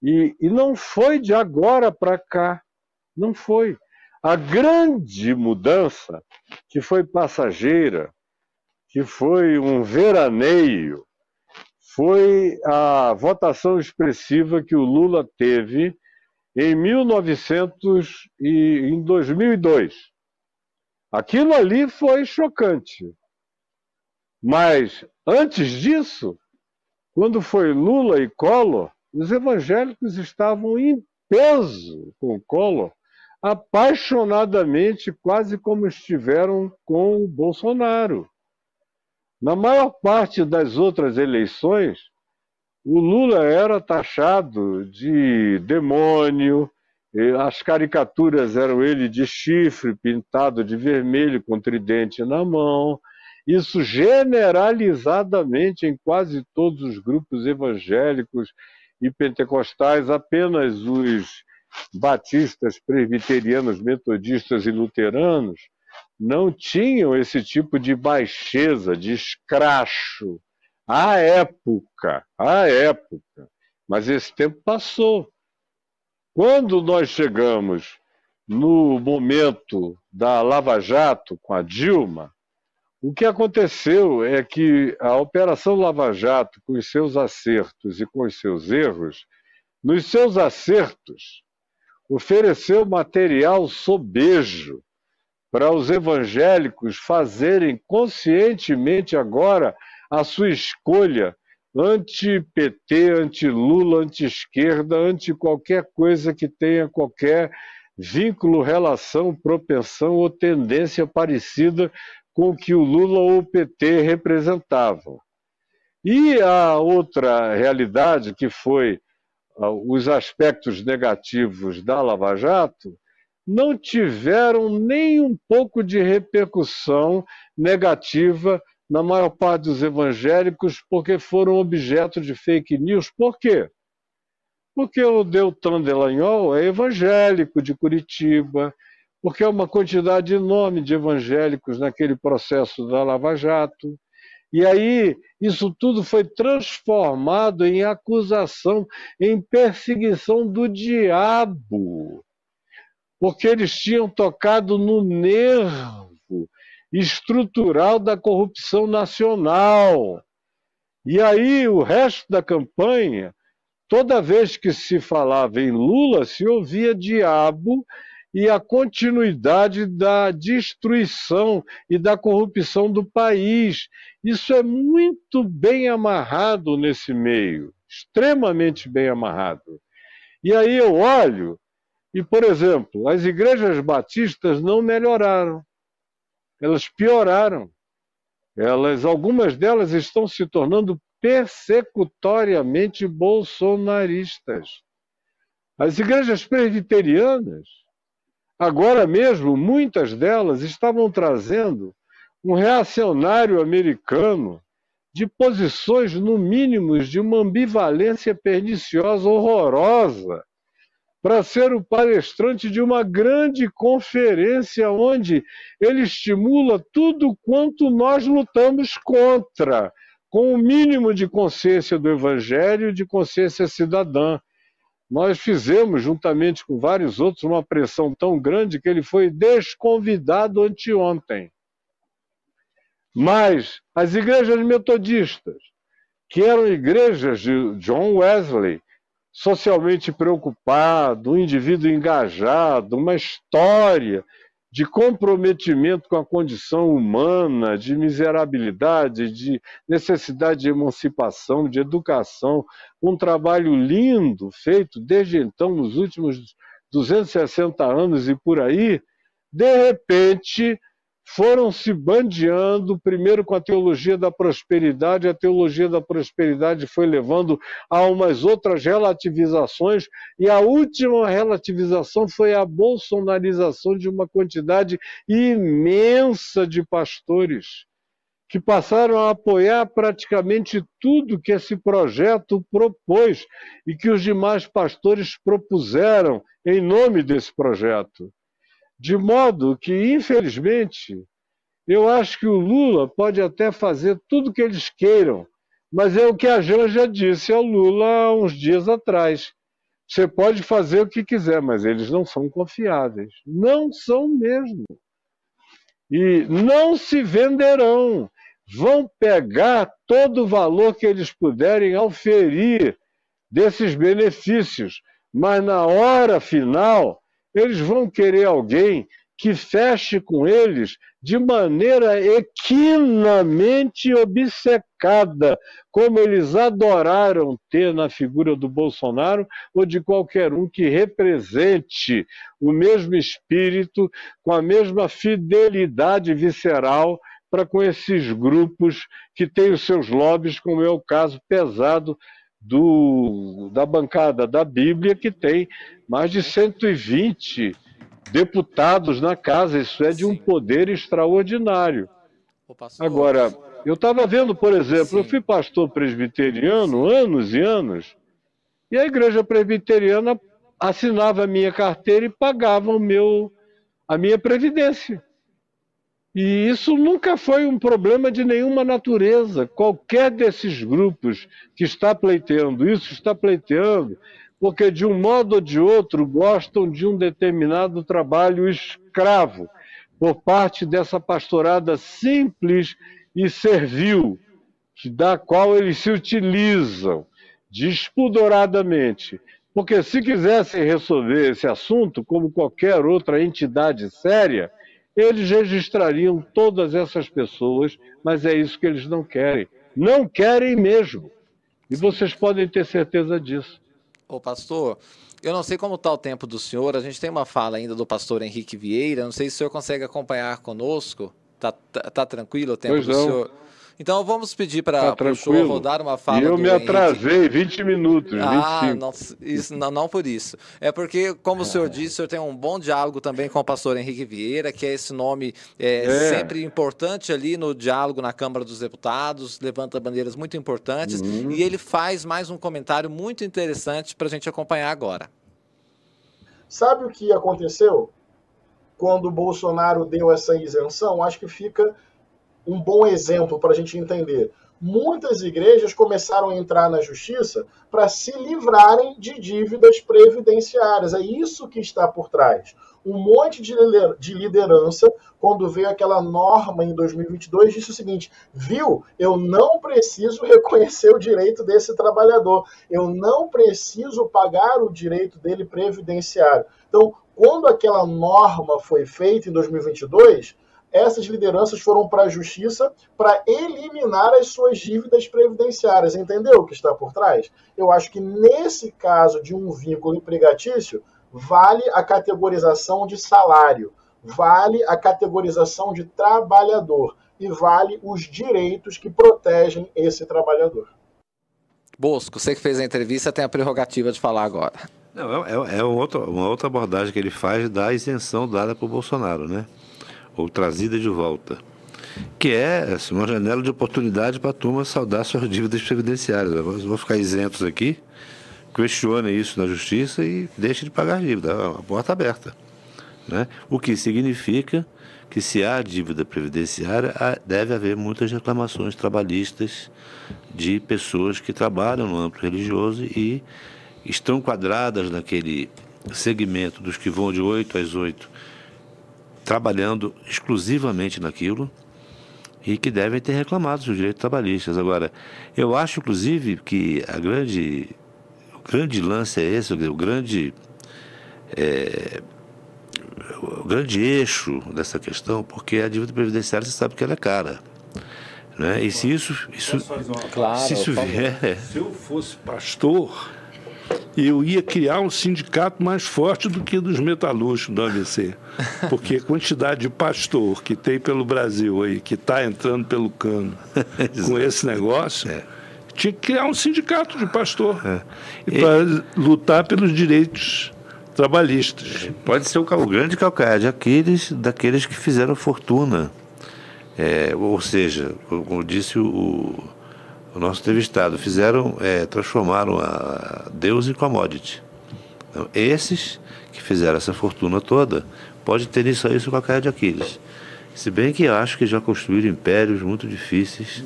E, e não foi de agora para cá, não foi. A grande mudança, que foi passageira, que foi um veraneio, foi a votação expressiva que o Lula teve em 1900 e em 2002. Aquilo ali foi chocante. Mas antes disso, quando foi Lula e Collor, os evangélicos estavam em peso com Collor, apaixonadamente, quase como estiveram com o Bolsonaro. Na maior parte das outras eleições, o Lula era taxado de demônio, as caricaturas eram ele de chifre pintado de vermelho com tridente na mão. Isso generalizadamente em quase todos os grupos evangélicos e pentecostais, apenas os batistas, presbiterianos, metodistas e luteranos não tinham esse tipo de baixeza, de escracho. À época, à época. Mas esse tempo passou. Quando nós chegamos no momento da Lava Jato com a Dilma, o que aconteceu é que a Operação Lava Jato, com os seus acertos e com os seus erros, nos seus acertos, ofereceu material sobejo para os evangélicos fazerem conscientemente agora a sua escolha anti-PT, anti-Lula, anti-esquerda, anti qualquer coisa que tenha qualquer vínculo, relação, propensão ou tendência parecida com o que o Lula ou o PT representavam. E a outra realidade, que foi uh, os aspectos negativos da Lava Jato, não tiveram nem um pouco de repercussão negativa na maior parte dos evangélicos, porque foram objeto de fake news. Por quê? Porque o Deltan Delagnol é evangélico de Curitiba, porque é uma quantidade enorme de evangélicos naquele processo da Lava Jato. E aí, isso tudo foi transformado em acusação, em perseguição do diabo porque eles tinham tocado no nervo estrutural da corrupção nacional. E aí, o resto da campanha, toda vez que se falava em Lula, se ouvia diabo e a continuidade da destruição e da corrupção do país. Isso é muito bem amarrado nesse meio, extremamente bem amarrado. E aí eu olho e, por exemplo, as igrejas batistas não melhoraram, elas pioraram. Elas, algumas delas estão se tornando persecutoriamente bolsonaristas. As igrejas presbiterianas, agora mesmo, muitas delas estavam trazendo um reacionário americano de posições, no mínimo, de uma ambivalência perniciosa, horrorosa para ser o palestrante de uma grande conferência onde ele estimula tudo quanto nós lutamos contra, com o mínimo de consciência do evangelho, de consciência cidadã. nós fizemos, juntamente com vários outros, uma pressão tão grande que ele foi desconvidado anteontem. Mas as igrejas metodistas, que eram igrejas de John Wesley, socialmente preocupado, um indivíduo engajado, uma história de comprometimento com a condição humana, de miserabilidade, de necessidade de emancipação, de educação, um trabalho lindo feito desde então, nos últimos 260 anos e por aí, de repente foram se bandeando, primeiro com a teologia da prosperidade, a teologia da prosperidade foi levando a umas outras relativizações, e a última relativização foi a bolsonarização de uma quantidade imensa de pastores, que passaram a apoiar praticamente tudo que esse projeto propôs e que os demais pastores propuseram em nome desse projeto. De modo que, infelizmente, eu acho que o Lula pode até fazer tudo o que eles queiram, mas é o que a Janja disse ao Lula uns dias atrás. Você pode fazer o que quiser, mas eles não são confiáveis. Não são mesmo. E não se venderão. Vão pegar todo o valor que eles puderem auferir desses benefícios, mas na hora final eles vão querer alguém que feche com eles de maneira equinamente obcecada, como eles adoraram ter na figura do Bolsonaro ou de qualquer um que represente o mesmo espírito, com a mesma fidelidade visceral para com esses grupos que têm os seus lobbies, como é o caso pesado do, da bancada da Bíblia, que tem mais de 120 deputados na casa. Isso é de um poder extraordinário. Agora, eu estava vendo, por exemplo, Sim. eu fui pastor presbiteriano anos e anos, e a igreja presbiteriana assinava a minha carteira e pagava o meu, a minha previdência. E isso nunca foi um problema de nenhuma natureza. Qualquer desses grupos que está pleiteando isso, está pleiteando porque de um modo ou de outro gostam de um determinado trabalho escravo por parte dessa pastorada simples e servil, da qual eles se utilizam despudoradamente. Porque se quisessem resolver esse assunto, como qualquer outra entidade séria, eles registrariam todas essas pessoas, mas é isso que eles não querem. Não querem mesmo. E vocês podem ter certeza disso. Ô, pastor, eu não sei como está o tempo do senhor. A gente tem uma fala ainda do pastor Henrique Vieira. Não sei se o senhor consegue acompanhar conosco. Tá, tá, tá tranquilo o tempo pois do não. senhor? Então vamos pedir para tá o senhor rodar uma fala. E eu me atrasei Henrique. 20 minutos. Ah, 25. Não, isso, não, não por isso. É porque, como o senhor disse, o senhor tem um bom diálogo também com o pastor Henrique Vieira, que é esse nome é, é. sempre importante ali no diálogo na Câmara dos Deputados, levanta bandeiras muito importantes. Uhum. E ele faz mais um comentário muito interessante para a gente acompanhar agora. Sabe o que aconteceu quando o Bolsonaro deu essa isenção? Acho que fica um bom exemplo para a gente entender. Muitas igrejas começaram a entrar na justiça para se livrarem de dívidas previdenciárias. É isso que está por trás. Um monte de liderança, quando veio aquela norma em 2022, disse o seguinte: viu, eu não preciso reconhecer o direito desse trabalhador, eu não preciso pagar o direito dele previdenciário. Então, quando aquela norma foi feita em 2022, essas lideranças foram para a justiça para eliminar as suas dívidas previdenciárias. Entendeu o que está por trás? Eu acho que nesse caso de um vínculo empregatício, vale a categorização de salário, vale a categorização de trabalhador e vale os direitos que protegem esse trabalhador. Bosco, você que fez a entrevista tem a prerrogativa de falar agora. Não, é, é uma, outra, uma outra abordagem que ele faz da isenção dada para o Bolsonaro, né? Ou trazida de volta, que é assim, uma janela de oportunidade para a turma saldar suas dívidas previdenciárias. Vão ficar isentos aqui, questione isso na justiça e deixe de pagar a dívida. É uma porta aberta. Né? O que significa que se há dívida previdenciária, deve haver muitas reclamações trabalhistas de pessoas que trabalham no âmbito religioso e estão quadradas naquele segmento dos que vão de 8 às 8, trabalhando exclusivamente naquilo e que devem ter reclamado dos direitos trabalhistas. Agora, eu acho, inclusive, que a grande, o grande lance é esse, o grande, é, o grande eixo dessa questão, porque a dívida previdenciária, você sabe que ela é cara. Né? E se isso, isso, Claro, se isso vier, Se eu fosse pastor, eu ia criar um sindicato mais forte do que dos metalúrgicos do ABC. Porque a quantidade de pastor que tem pelo Brasil aí, que está entrando pelo cano *laughs* com esse negócio, tinha que criar um sindicato de pastor E- para lutar pelos direitos trabalhistas. Pode ser o, o grande calcanhar de Aquiles daqueles que fizeram fortuna. É, ou seja, como disse o, o nosso entrevistado, fizeram, é, transformaram a Deus em commodity. Então, esses que fizeram essa fortuna toda, pode ter isso aí o calcanhar de Aquiles. Se bem que eu acho que já construíram impérios muito difíceis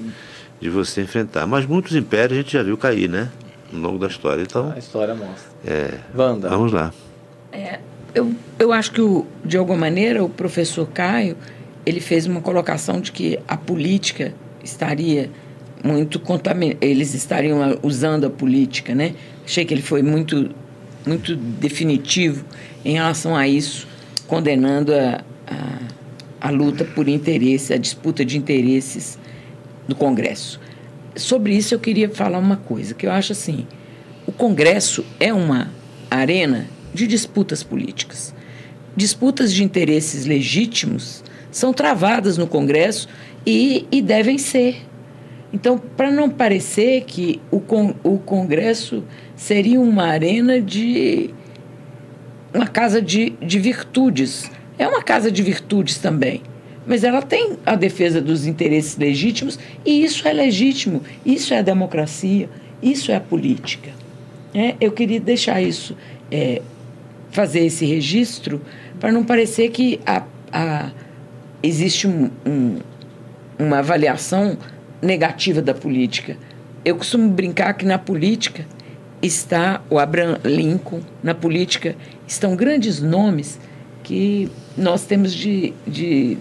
de você enfrentar. Mas muitos impérios a gente já viu cair, né? No longo da história. Então, A história mostra. é, Wanda. vamos lá. Eu, eu acho que, o, de alguma maneira, o professor Caio ele fez uma colocação de que a política estaria muito contaminada, eles estariam usando a política, né? Achei que ele foi muito, muito definitivo em relação a isso, condenando a, a, a luta por interesse, a disputa de interesses do Congresso. Sobre isso eu queria falar uma coisa, que eu acho assim, o Congresso é uma arena de disputas políticas. Disputas de interesses legítimos são travadas no Congresso e, e devem ser. Então, para não parecer que o, con o Congresso seria uma arena de. uma casa de, de virtudes. É uma casa de virtudes também. Mas ela tem a defesa dos interesses legítimos e isso é legítimo, isso é a democracia, isso é a política. É, eu queria deixar isso, é, fazer esse registro, para não parecer que a, a, existe um, um, uma avaliação negativa da política. Eu costumo brincar que na política está o Abraham Lincoln, na política estão grandes nomes que nós temos de, de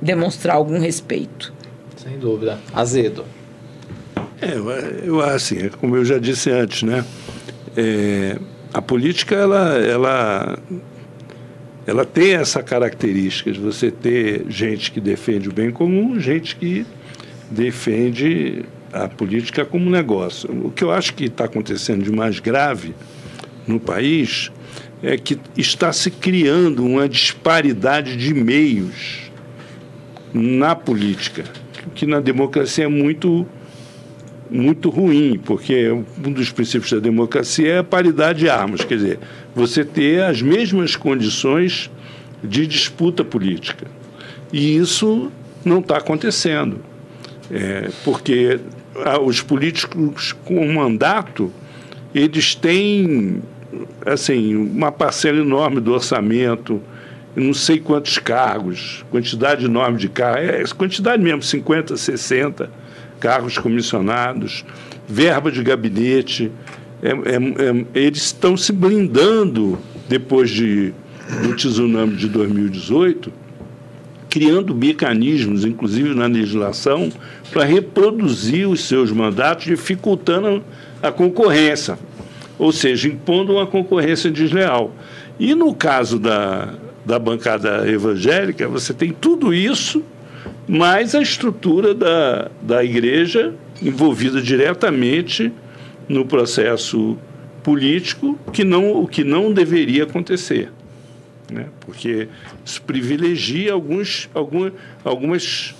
demonstrar algum respeito. Sem dúvida. Azedo. É, eu, eu assim, é como eu já disse antes, né? É, a política ela, ela, ela tem essa característica de você ter gente que defende o bem comum, gente que defende a política como negócio. O que eu acho que está acontecendo de mais grave no país é que está se criando uma disparidade de meios na política, que na democracia é muito muito ruim, porque um dos princípios da democracia é a paridade de armas, quer dizer, você ter as mesmas condições de disputa política. E isso não está acontecendo, é, porque ah, os políticos com mandato, eles têm assim, uma parcela enorme do orçamento, não sei quantos cargos, quantidade enorme de cargos, é, quantidade mesmo, 50, 60 cargos comissionados, verba de gabinete. É, é, é, eles estão se blindando depois de, do tsunami de 2018, criando mecanismos, inclusive na legislação, para reproduzir os seus mandatos, dificultando a concorrência, ou seja, impondo uma concorrência desleal. E no caso da, da bancada evangélica, você tem tudo isso mais a estrutura da, da igreja envolvida diretamente no processo político, que não, o que não deveria acontecer. Né? Porque isso privilegia alguns, algum, algumas,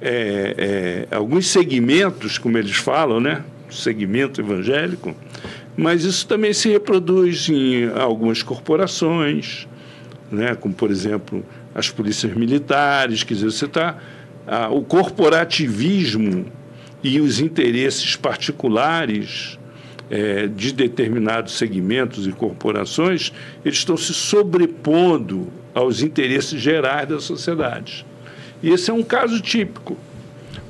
é, é, alguns segmentos, como eles falam, né? segmento evangélico, mas isso também se reproduz em algumas corporações, né? como, por exemplo, as polícias militares, quer dizer, você está. Ah, o corporativismo e os interesses particulares é, de determinados segmentos e corporações, eles estão se sobrepondo aos interesses gerais da sociedade. E esse é um caso típico.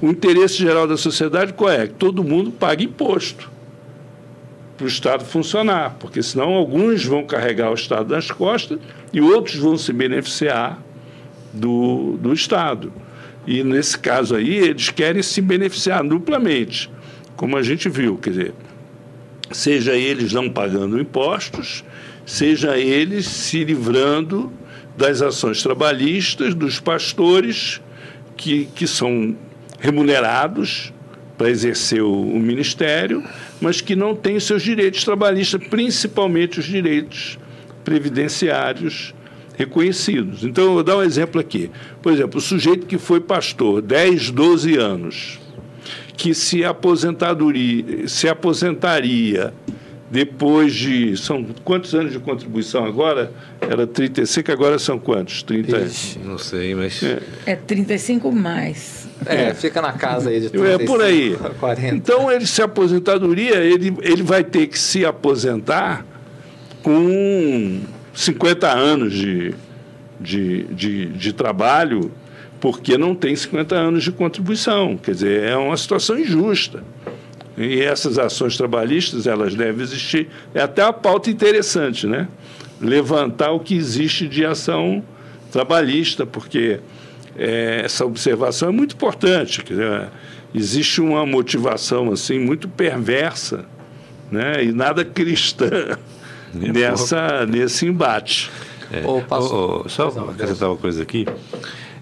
O interesse geral da sociedade qual é? Que todo mundo pague imposto. para o Estado funcionar, porque senão alguns vão carregar o Estado nas costas e outros vão se beneficiar do, do Estado. E nesse caso aí, eles querem se beneficiar duplamente, como a gente viu, quer dizer, seja eles não pagando impostos, seja eles se livrando das ações trabalhistas dos pastores que, que são remunerados para exercer o, o, ministério, mas que não têm seus direitos trabalhistas, principalmente os direitos previdenciários reconhecidos. Então, eu vou dar um exemplo aqui. Por exemplo, o sujeito que foi pastor 10, 12 anos, que se, aposentadoria, se aposentaria depois de. São quantos anos de contribuição agora? Era 35, agora são quantos? 30 Ixi, Não sei, mas. É, é 35 mais. É, é, fica na casa aí de 35, É por aí. 40. Então, ele se aposentadoria, ele, ele vai ter que se aposentar com 50 anos de, de, de, de trabalho, porque não tem 50 anos de contribuição. Quer dizer, é uma situação injusta. E essas ações trabalhistas, elas devem existir. É até a pauta interessante, né? Levantar o que existe de ação trabalhista, porque é, essa observação é muito importante. Dizer, existe uma motivação assim muito perversa né? e nada cristã nessa, nesse embate. É, oh, oh, oh, só acrescentar uma coisa aqui.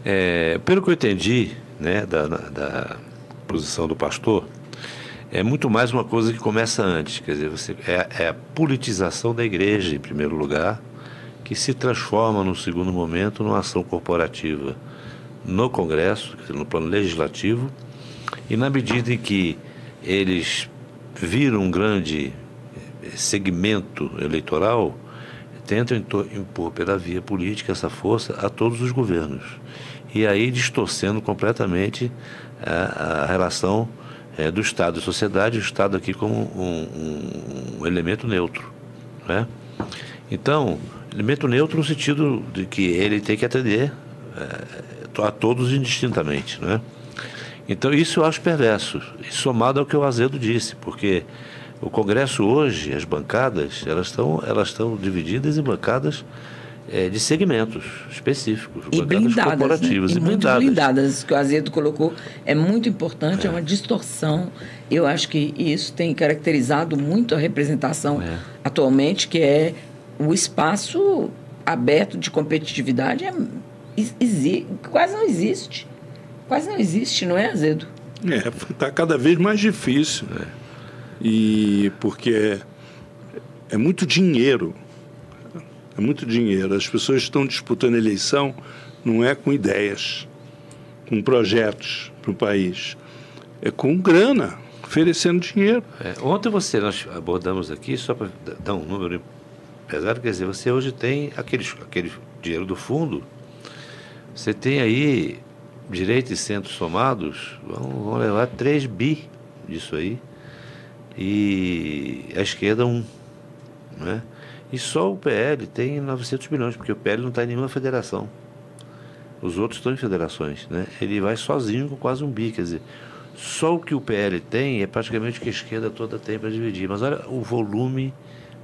É, pelo que eu entendi né, da, da posição do pastor, é muito mais uma coisa que começa antes. Quer dizer, você, é, é a politização da igreja, em primeiro lugar, que se transforma, no segundo momento, numa ação corporativa no Congresso, no plano legislativo, e na medida em que eles viram um grande segmento eleitoral, tentam impor pela via política essa força a todos os governos. E aí distorcendo completamente a, a relação é, do Estado e sociedade, o Estado aqui como um, um, um elemento neutro. Né? Então, elemento neutro no sentido de que ele tem que atender é, a todos indistintamente. Né? Então, isso eu acho perverso, somado ao que o Azedo disse, porque o Congresso hoje, as bancadas, elas estão elas divididas em bancadas é, de segmentos específicos, e blindadas, corporativas né? e, e muito blindadas. blindadas. que o Azedo colocou é muito importante, é. é. uma distorção. Eu acho que isso tem caracterizado muito a representação é. atualmente, que é o espaço aberto de competitividade é, quase não existe. Quase não existe, não é, Azedo? É, está cada vez mais difícil. É. E porque é, é muito dinheiro é muito dinheiro. As pessoas estão disputando eleição não é com ideias, com projetos para o país. É com grana, oferecendo dinheiro. É, ontem você, nós abordamos aqui, só para dar um número pesado, quer dizer, você hoje tem aquele, aquele dinheiro do fundo, você tem aí direito e centro somados, vão, vão levar 3 bi disso aí. E a esquerda um. Né? E só o PL tem 900 milhões, porque o PL não está em nenhuma federação. Os outros estão em federações. Né? Ele vai sozinho com quase um bi. Quer dizer, só o que o PL tem é praticamente o que a esquerda toda tem para dividir. Mas olha o volume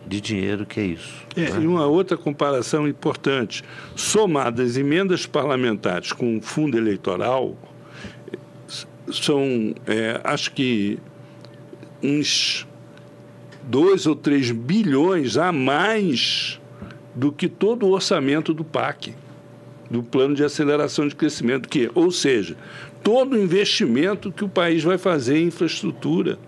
de dinheiro que é isso. É, né? E uma outra comparação importante: somadas emendas parlamentares com o fundo eleitoral, são, é, acho que, uns 2 ou 3 bilhões a mais do que todo o orçamento do PAC, do Plano de Aceleração de Crescimento, que, ou seja, todo o investimento que o país vai fazer em infraestrutura.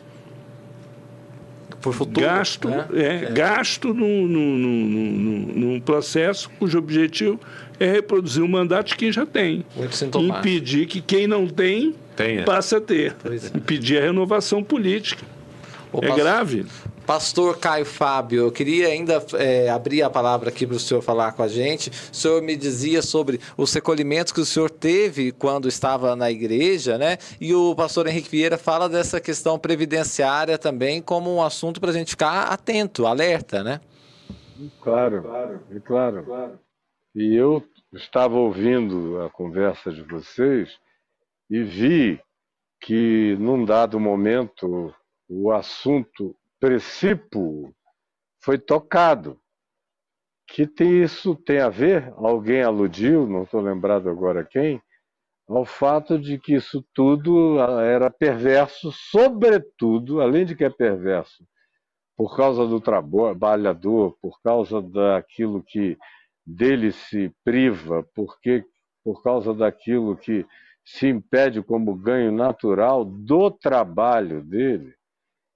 Por futuro, gasto, né? é, é. gasto num, processo cujo objetivo é reproduzir o mandato de quem já tem. Impedir que quem não tem Tenha. passe a ter. É. Impedir a renovação política. é passo... grave. Pastor Caio Fábio, eu queria ainda é, abrir a palavra aqui para o senhor falar com a gente. O senhor me dizia sobre os recolhimentos que o senhor teve quando estava na igreja, né? E o pastor Henrique Vieira fala dessa questão previdenciária também como um assunto para a gente ficar atento, alerta, né? Claro, claro, claro. E eu estava ouvindo a conversa de vocês e vi que, num dado momento, o assunto princípio foi tocado. Que tem, isso tem a ver, alguém aludiu, não estou lembrado agora quem, ao fato de que isso tudo era perverso, sobretudo, além de que é perverso, por causa do trabalhador, por causa daquilo que dele se priva, porque por causa daquilo que se impede como ganho natural do trabalho dele.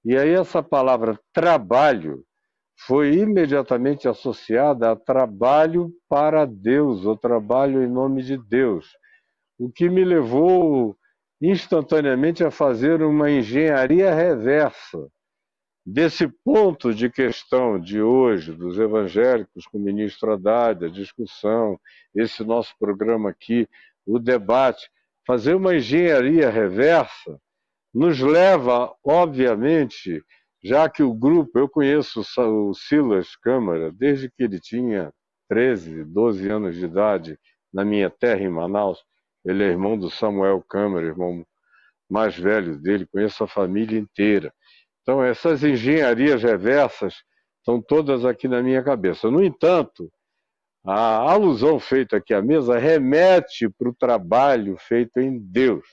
E aí essa palavra trabalho foi imediatamente associada a trabalho para Deus, ou trabalho em nome de Deus, o que me levou instantaneamente a fazer uma engenharia reversa desse ponto de questão de hoje, dos evangélicos com o ministro Haddad, a discussão, esse nosso programa aqui, o debate, fazer uma engenharia reversa nos leva, obviamente, já que o grupo, eu conheço o Silas Câmara desde que ele tinha 13, 12 anos de idade, na minha terra, em Manaus. Ele é irmão do Samuel Câmara, irmão mais velho dele, conheço a família inteira. Então, essas engenharias reversas estão todas aqui na minha cabeça. No entanto, a alusão feita aqui à mesa remete para o trabalho feito em Deus.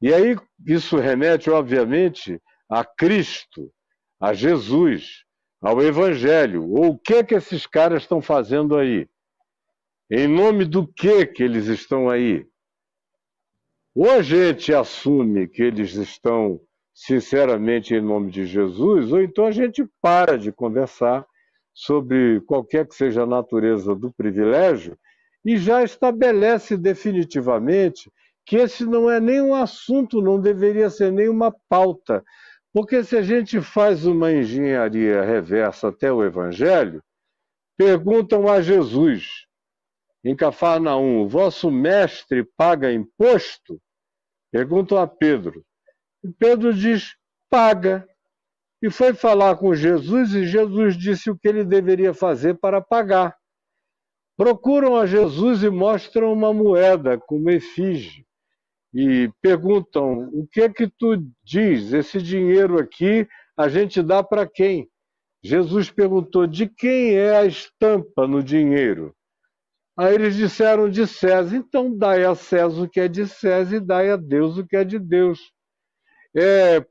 E aí, isso remete, obviamente, a Cristo, a Jesus, ao Evangelho. Ou o que que esses caras estão fazendo aí? Em nome do que que eles estão aí? Ou a gente assume que eles estão sinceramente em nome de Jesus, ou então a gente para de conversar sobre qualquer que seja a natureza do privilégio e já estabelece definitivamente que esse não é nem um assunto, não deveria ser nem uma pauta. Porque se a gente faz uma engenharia reversa até o Evangelho, perguntam a Jesus, em Cafarnaum, o vosso mestre paga imposto? Perguntam a Pedro, e Pedro diz: paga. E foi falar com Jesus e Jesus disse o que ele deveria fazer para pagar. Procuram a Jesus e mostram uma moeda como efígie e perguntam: o que é que tu diz? Esse dinheiro aqui a gente dá para quem? Jesus perguntou: de quem é a estampa no dinheiro? Aí eles disseram de César. Então dai a César o que é de César e dai a Deus o que é de Deus. É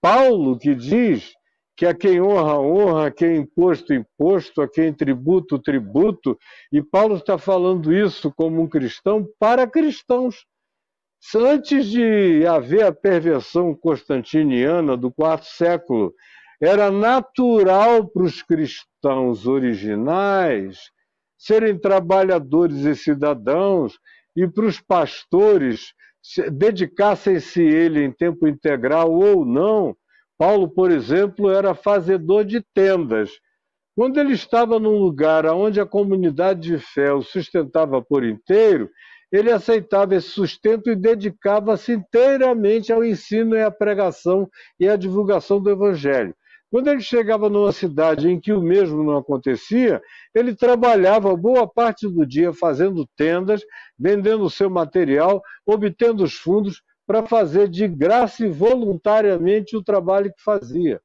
Paulo que diz que a quem honra, honra, a quem imposto, imposto, a quem tributo, tributo. E Paulo está falando isso como um cristão para cristãos. Antes de haver a perversão constantiniana do quarto século, era natural para os cristãos originais serem trabalhadores e cidadãos e para os pastores dedicassem-se ele em tempo integral ou não. Paulo, por exemplo, era fazedor de tendas. Quando ele estava num lugar onde a comunidade de fé o sustentava por inteiro, ele aceitava esse sustento e dedicava-se inteiramente ao ensino e à pregação e à divulgação do evangelho. Quando ele chegava numa cidade em que o mesmo não acontecia, ele trabalhava boa parte do dia fazendo tendas, vendendo o seu material, obtendo os fundos para fazer de graça e voluntariamente o trabalho que fazia.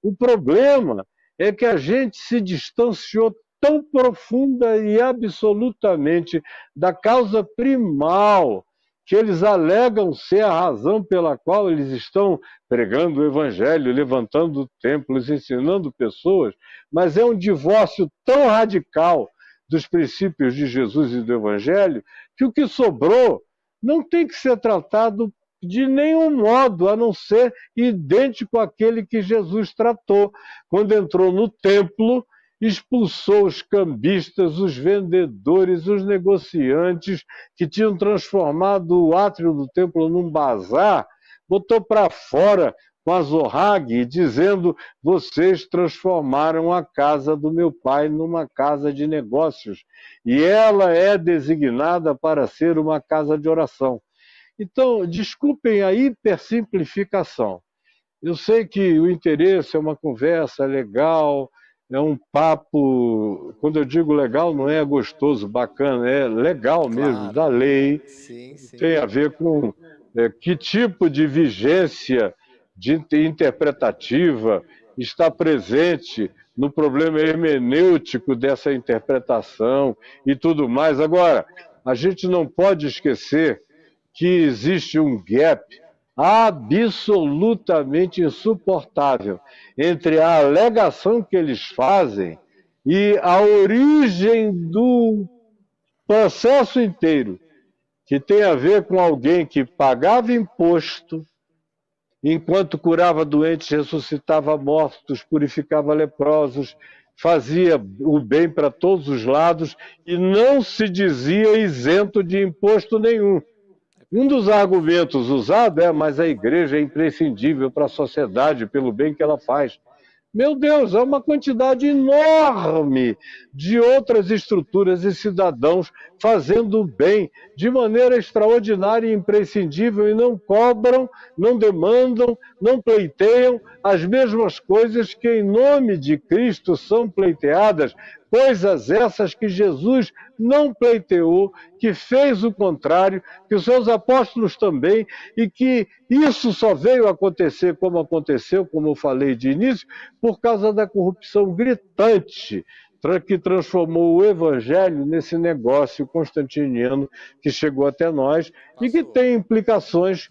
O problema é que a gente se distanciou tão profunda e absolutamente da causa primal que eles alegam ser a razão pela qual eles estão pregando o evangelho, levantando templos, ensinando pessoas, mas é um divórcio tão radical dos princípios de Jesus e do evangelho que o que sobrou não tem que ser tratado de nenhum modo a não ser idêntico àquele que Jesus tratou quando entrou no templo expulsou os cambistas, os vendedores, os negociantes que tinham transformado o átrio do templo num bazar, botou para fora com a Zohag, dizendo: Vocês transformaram a casa do meu pai numa casa de negócios, e ela é designada para ser uma casa de oração. Então, desculpem a hipersimplificação. Eu sei que o interesse é uma conversa legal, é um papo, quando eu digo legal, não é gostoso, bacana, é legal claro. mesmo, da lei. Sim, sim. Tem a ver com é, que tipo de vigência de interpretativa está presente no problema hermenêutico dessa interpretação e tudo mais. Agora, a gente não pode esquecer que existe um gap absolutamente insuportável entre a alegação que eles fazem e a origem do processo inteiro, que tem a ver com alguém que pagava imposto, enquanto curava doentes, ressuscitava mortos, purificava leprosos, fazia o bem para todos os lados e não se dizia isento de imposto nenhum. Um dos argumentos usados é, mas a igreja é imprescindível para a sociedade pelo bem que ela faz. Meu Deus, é uma quantidade enorme de outras estruturas e cidadãos fazendo bem de maneira extraordinária e imprescindível e não cobram, não demandam, não pleiteiam as mesmas coisas que, em nome de Cristo, são pleiteadas coisas essas que Jesus não pleiteou, que fez o contrário, que os seus apóstolos também, e que isso só veio acontecer como aconteceu, como eu falei de início, por causa da corrupção gritante que transformou o evangelho nesse negócio constantiniano que chegou até nós e que tem implicações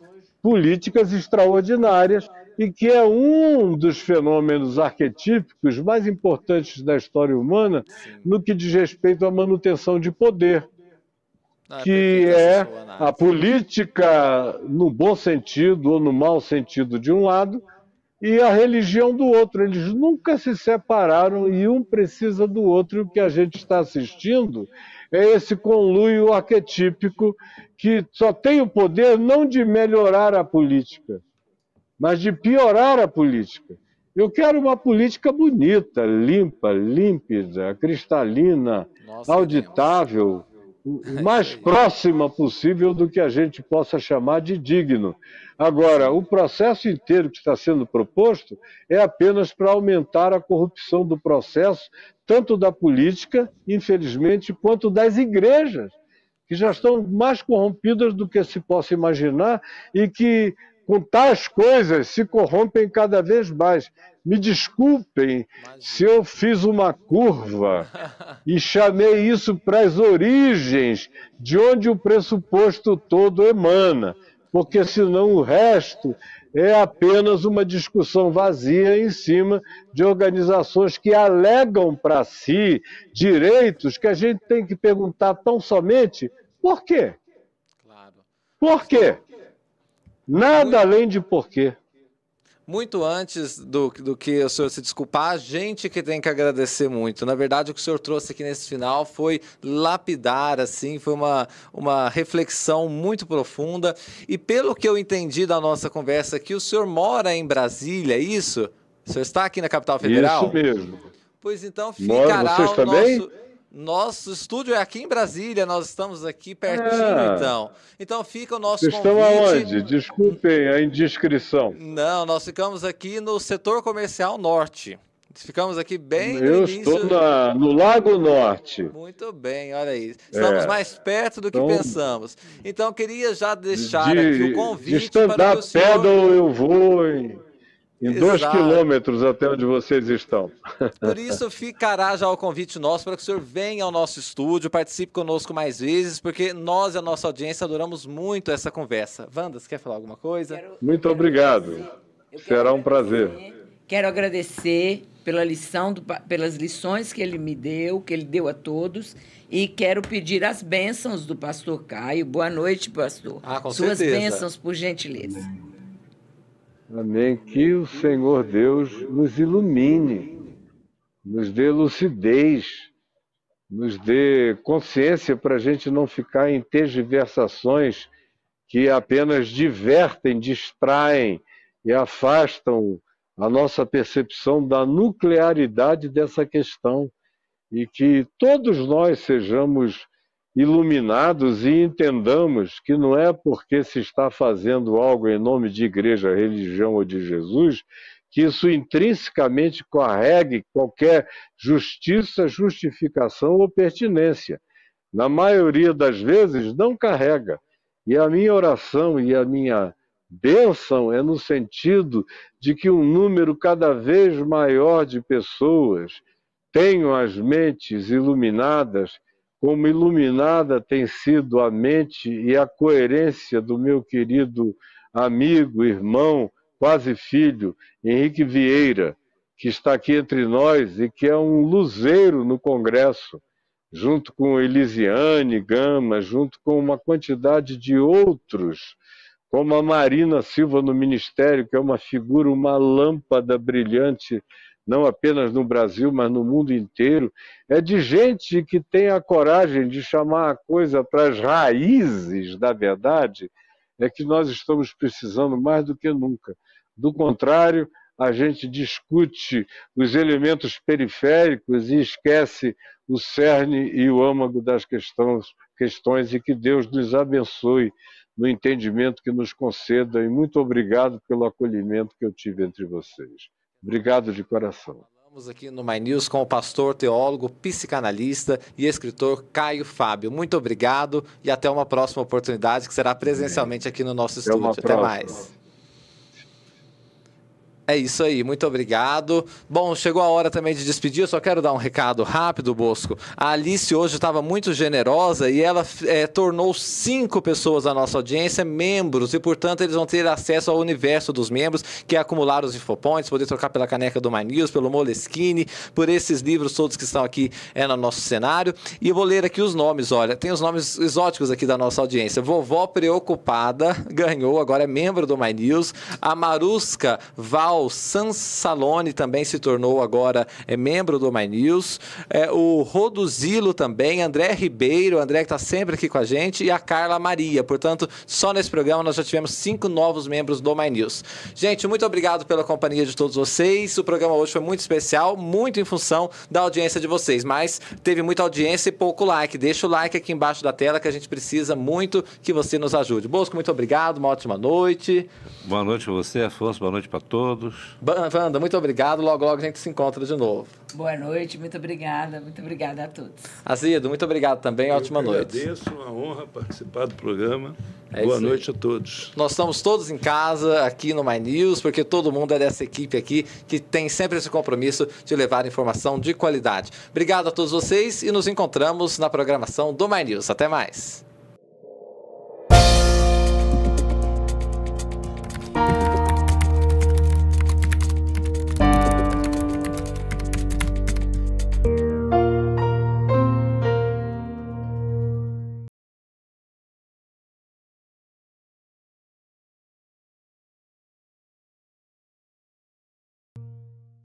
políticas extraordinárias e que é um dos fenômenos arquetípicos mais importantes da história humana Sim. no que diz respeito à manutenção de poder, ah, que é a política no bom sentido ou no mau sentido de um lado e a religião do outro. Eles nunca se separaram e um precisa do outro. E o que a gente está assistindo é esse conluio arquetípico que só tem o poder não de melhorar a política, mas de piorar a política. Eu quero uma política bonita, limpa, límpida, cristalina, Nossa, auditável, o mais próxima possível do que a gente possa chamar de digno. Agora, o processo inteiro que está sendo proposto é apenas para aumentar a corrupção do processo, tanto da política, infelizmente, quanto das igrejas, que já estão mais corrompidas do que se possa imaginar e que com tais coisas se corrompem cada vez mais. Me desculpem se eu fiz uma curva *laughs* e chamei isso para as origens de onde o pressuposto todo emana, porque senão o resto é apenas uma discussão vazia em cima de organizações que alegam para si direitos que a gente tem que perguntar tão somente por quê? Por quê? Nada além de porquê. Muito antes do, do que o senhor se desculpar, a gente que tem que agradecer muito. Na verdade, o que o senhor trouxe aqui nesse final foi lapidar, assim, foi uma, uma reflexão muito profunda. E pelo que eu entendi da nossa conversa aqui, o senhor mora em Brasília, é isso? O senhor está aqui na capital federal? Isso mesmo. Pois então ficará Vocês o também? nosso nosso estúdio é aqui em Brasília, nós estamos aqui pertinho, ah, então. Então fica o nosso Vocês convite. estão aonde? Desculpem a indiscrição. Não, nós ficamos aqui no setor comercial norte. Ficamos aqui bem Eu no início... estou na, no Lago Norte. Muito bem, olha aí. Estamos é. mais perto do que então, pensamos. Então, queria já deixar de, aqui o convite de senhor... pedal eu vou em em Exato. dois quilômetros até onde vocês estão. Por isso ficará já o convite nosso para que o senhor venha ao nosso estúdio, participe conosco mais vezes, porque nós e a nossa audiência adoramos muito essa conversa. Wanda, você quer falar alguma coisa? Quero, muito quero obrigado. Será um prazer. Quero agradecer pela lição, do, pelas lições que ele me deu, que ele deu a todos, e quero pedir as bênçãos do pastor Caio. Boa noite, pastor. Ah, com Suas certeza. bênçãos, por gentileza. Amém. Que o Senhor Deus nos ilumine, nos dê lucidez, nos dê consciência para a gente não ficar em tergiversações que apenas divertem, distraem e afastam a nossa percepção da nuclearidade dessa questão e que todos nós sejamos iluminados e entendamos que não é porque se está fazendo algo em nome de igreja, religião ou de Jesus que isso intrinsecamente carregue qualquer justiça, justificação ou pertinência. Na maioria das vezes, não carrega. E a minha oração e a minha Bênção é no sentido de que um número cada vez maior de pessoas tenham as mentes iluminadas, como iluminada tem sido a mente e a coerência do meu querido amigo, irmão, quase filho, Henrique Vieira, que está aqui entre nós e que é um luzeiro no Congresso, junto com Elisiane Gama, junto com uma quantidade de outros como a Marina Silva no Ministério, que é uma figura, uma lâmpada brilhante, não apenas no Brasil, mas no mundo inteiro, é de gente que tem a coragem de chamar a coisa para as raízes da verdade, é que nós estamos precisando mais do que nunca. Do contrário, a gente discute os elementos periféricos e esquece o cerne e o âmago das questões, questões e que Deus nos abençoe no entendimento que nos conceda e muito obrigado pelo acolhimento que eu tive entre vocês. Obrigado de coração. Estamos aqui no My News com o pastor, teólogo, psicanalista e escritor Caio Fábio. Muito obrigado e até uma próxima oportunidade que será presencialmente aqui no nosso estúdio. Até, até mais. É isso aí, muito obrigado. Bom, chegou a hora também de despedir. Eu só quero dar um recado rápido, Bosco. A Alice hoje estava muito generosa e ela é, tornou cinco pessoas da nossa audiência membros e, portanto, eles vão ter acesso ao universo dos membros, que é acumular os infopoints, poder trocar pela caneca do My News, pelo Moleskine, por esses livros todos que estão aqui é, no nosso cenário. E eu vou ler aqui os nomes. Olha, tem os nomes exóticos aqui da nossa audiência. Vovó Preocupada *laughs* ganhou, agora é membro do My News. A Marusca Val Val Sansalone também se tornou agora é, membro do My News. É, o Roduzilo também, André Ribeiro, André que está sempre aqui com a gente, e a Carla Maria. Portanto, só nesse programa nós já tivemos cinco novos membros do My News. Gente, muito obrigado pela companhia de todos vocês. O programa hoje foi muito especial, muito em função da audiência de vocês, mas teve muita audiência e pouco like. Deixa o like aqui embaixo da tela que a gente precisa muito que você nos ajude. Bosco, muito obrigado, uma ótima noite. Boa noite para você, Afonso, boa noite para todos todos. Wanda, muito obrigado. Logo, logo a gente se encontra de novo. Boa noite, muito obrigada. Muito obrigada a todos. Azido, muito obrigado também. Eu Ótima noite. Agradeço, uma honra participar do programa. É Boa noite a todos. Nós estamos todos em casa aqui no My News, porque todo mundo é dessa equipe aqui que tem sempre esse compromisso de levar informação de qualidade. Obrigado a todos vocês e nos encontramos na programação do My News. Até mais.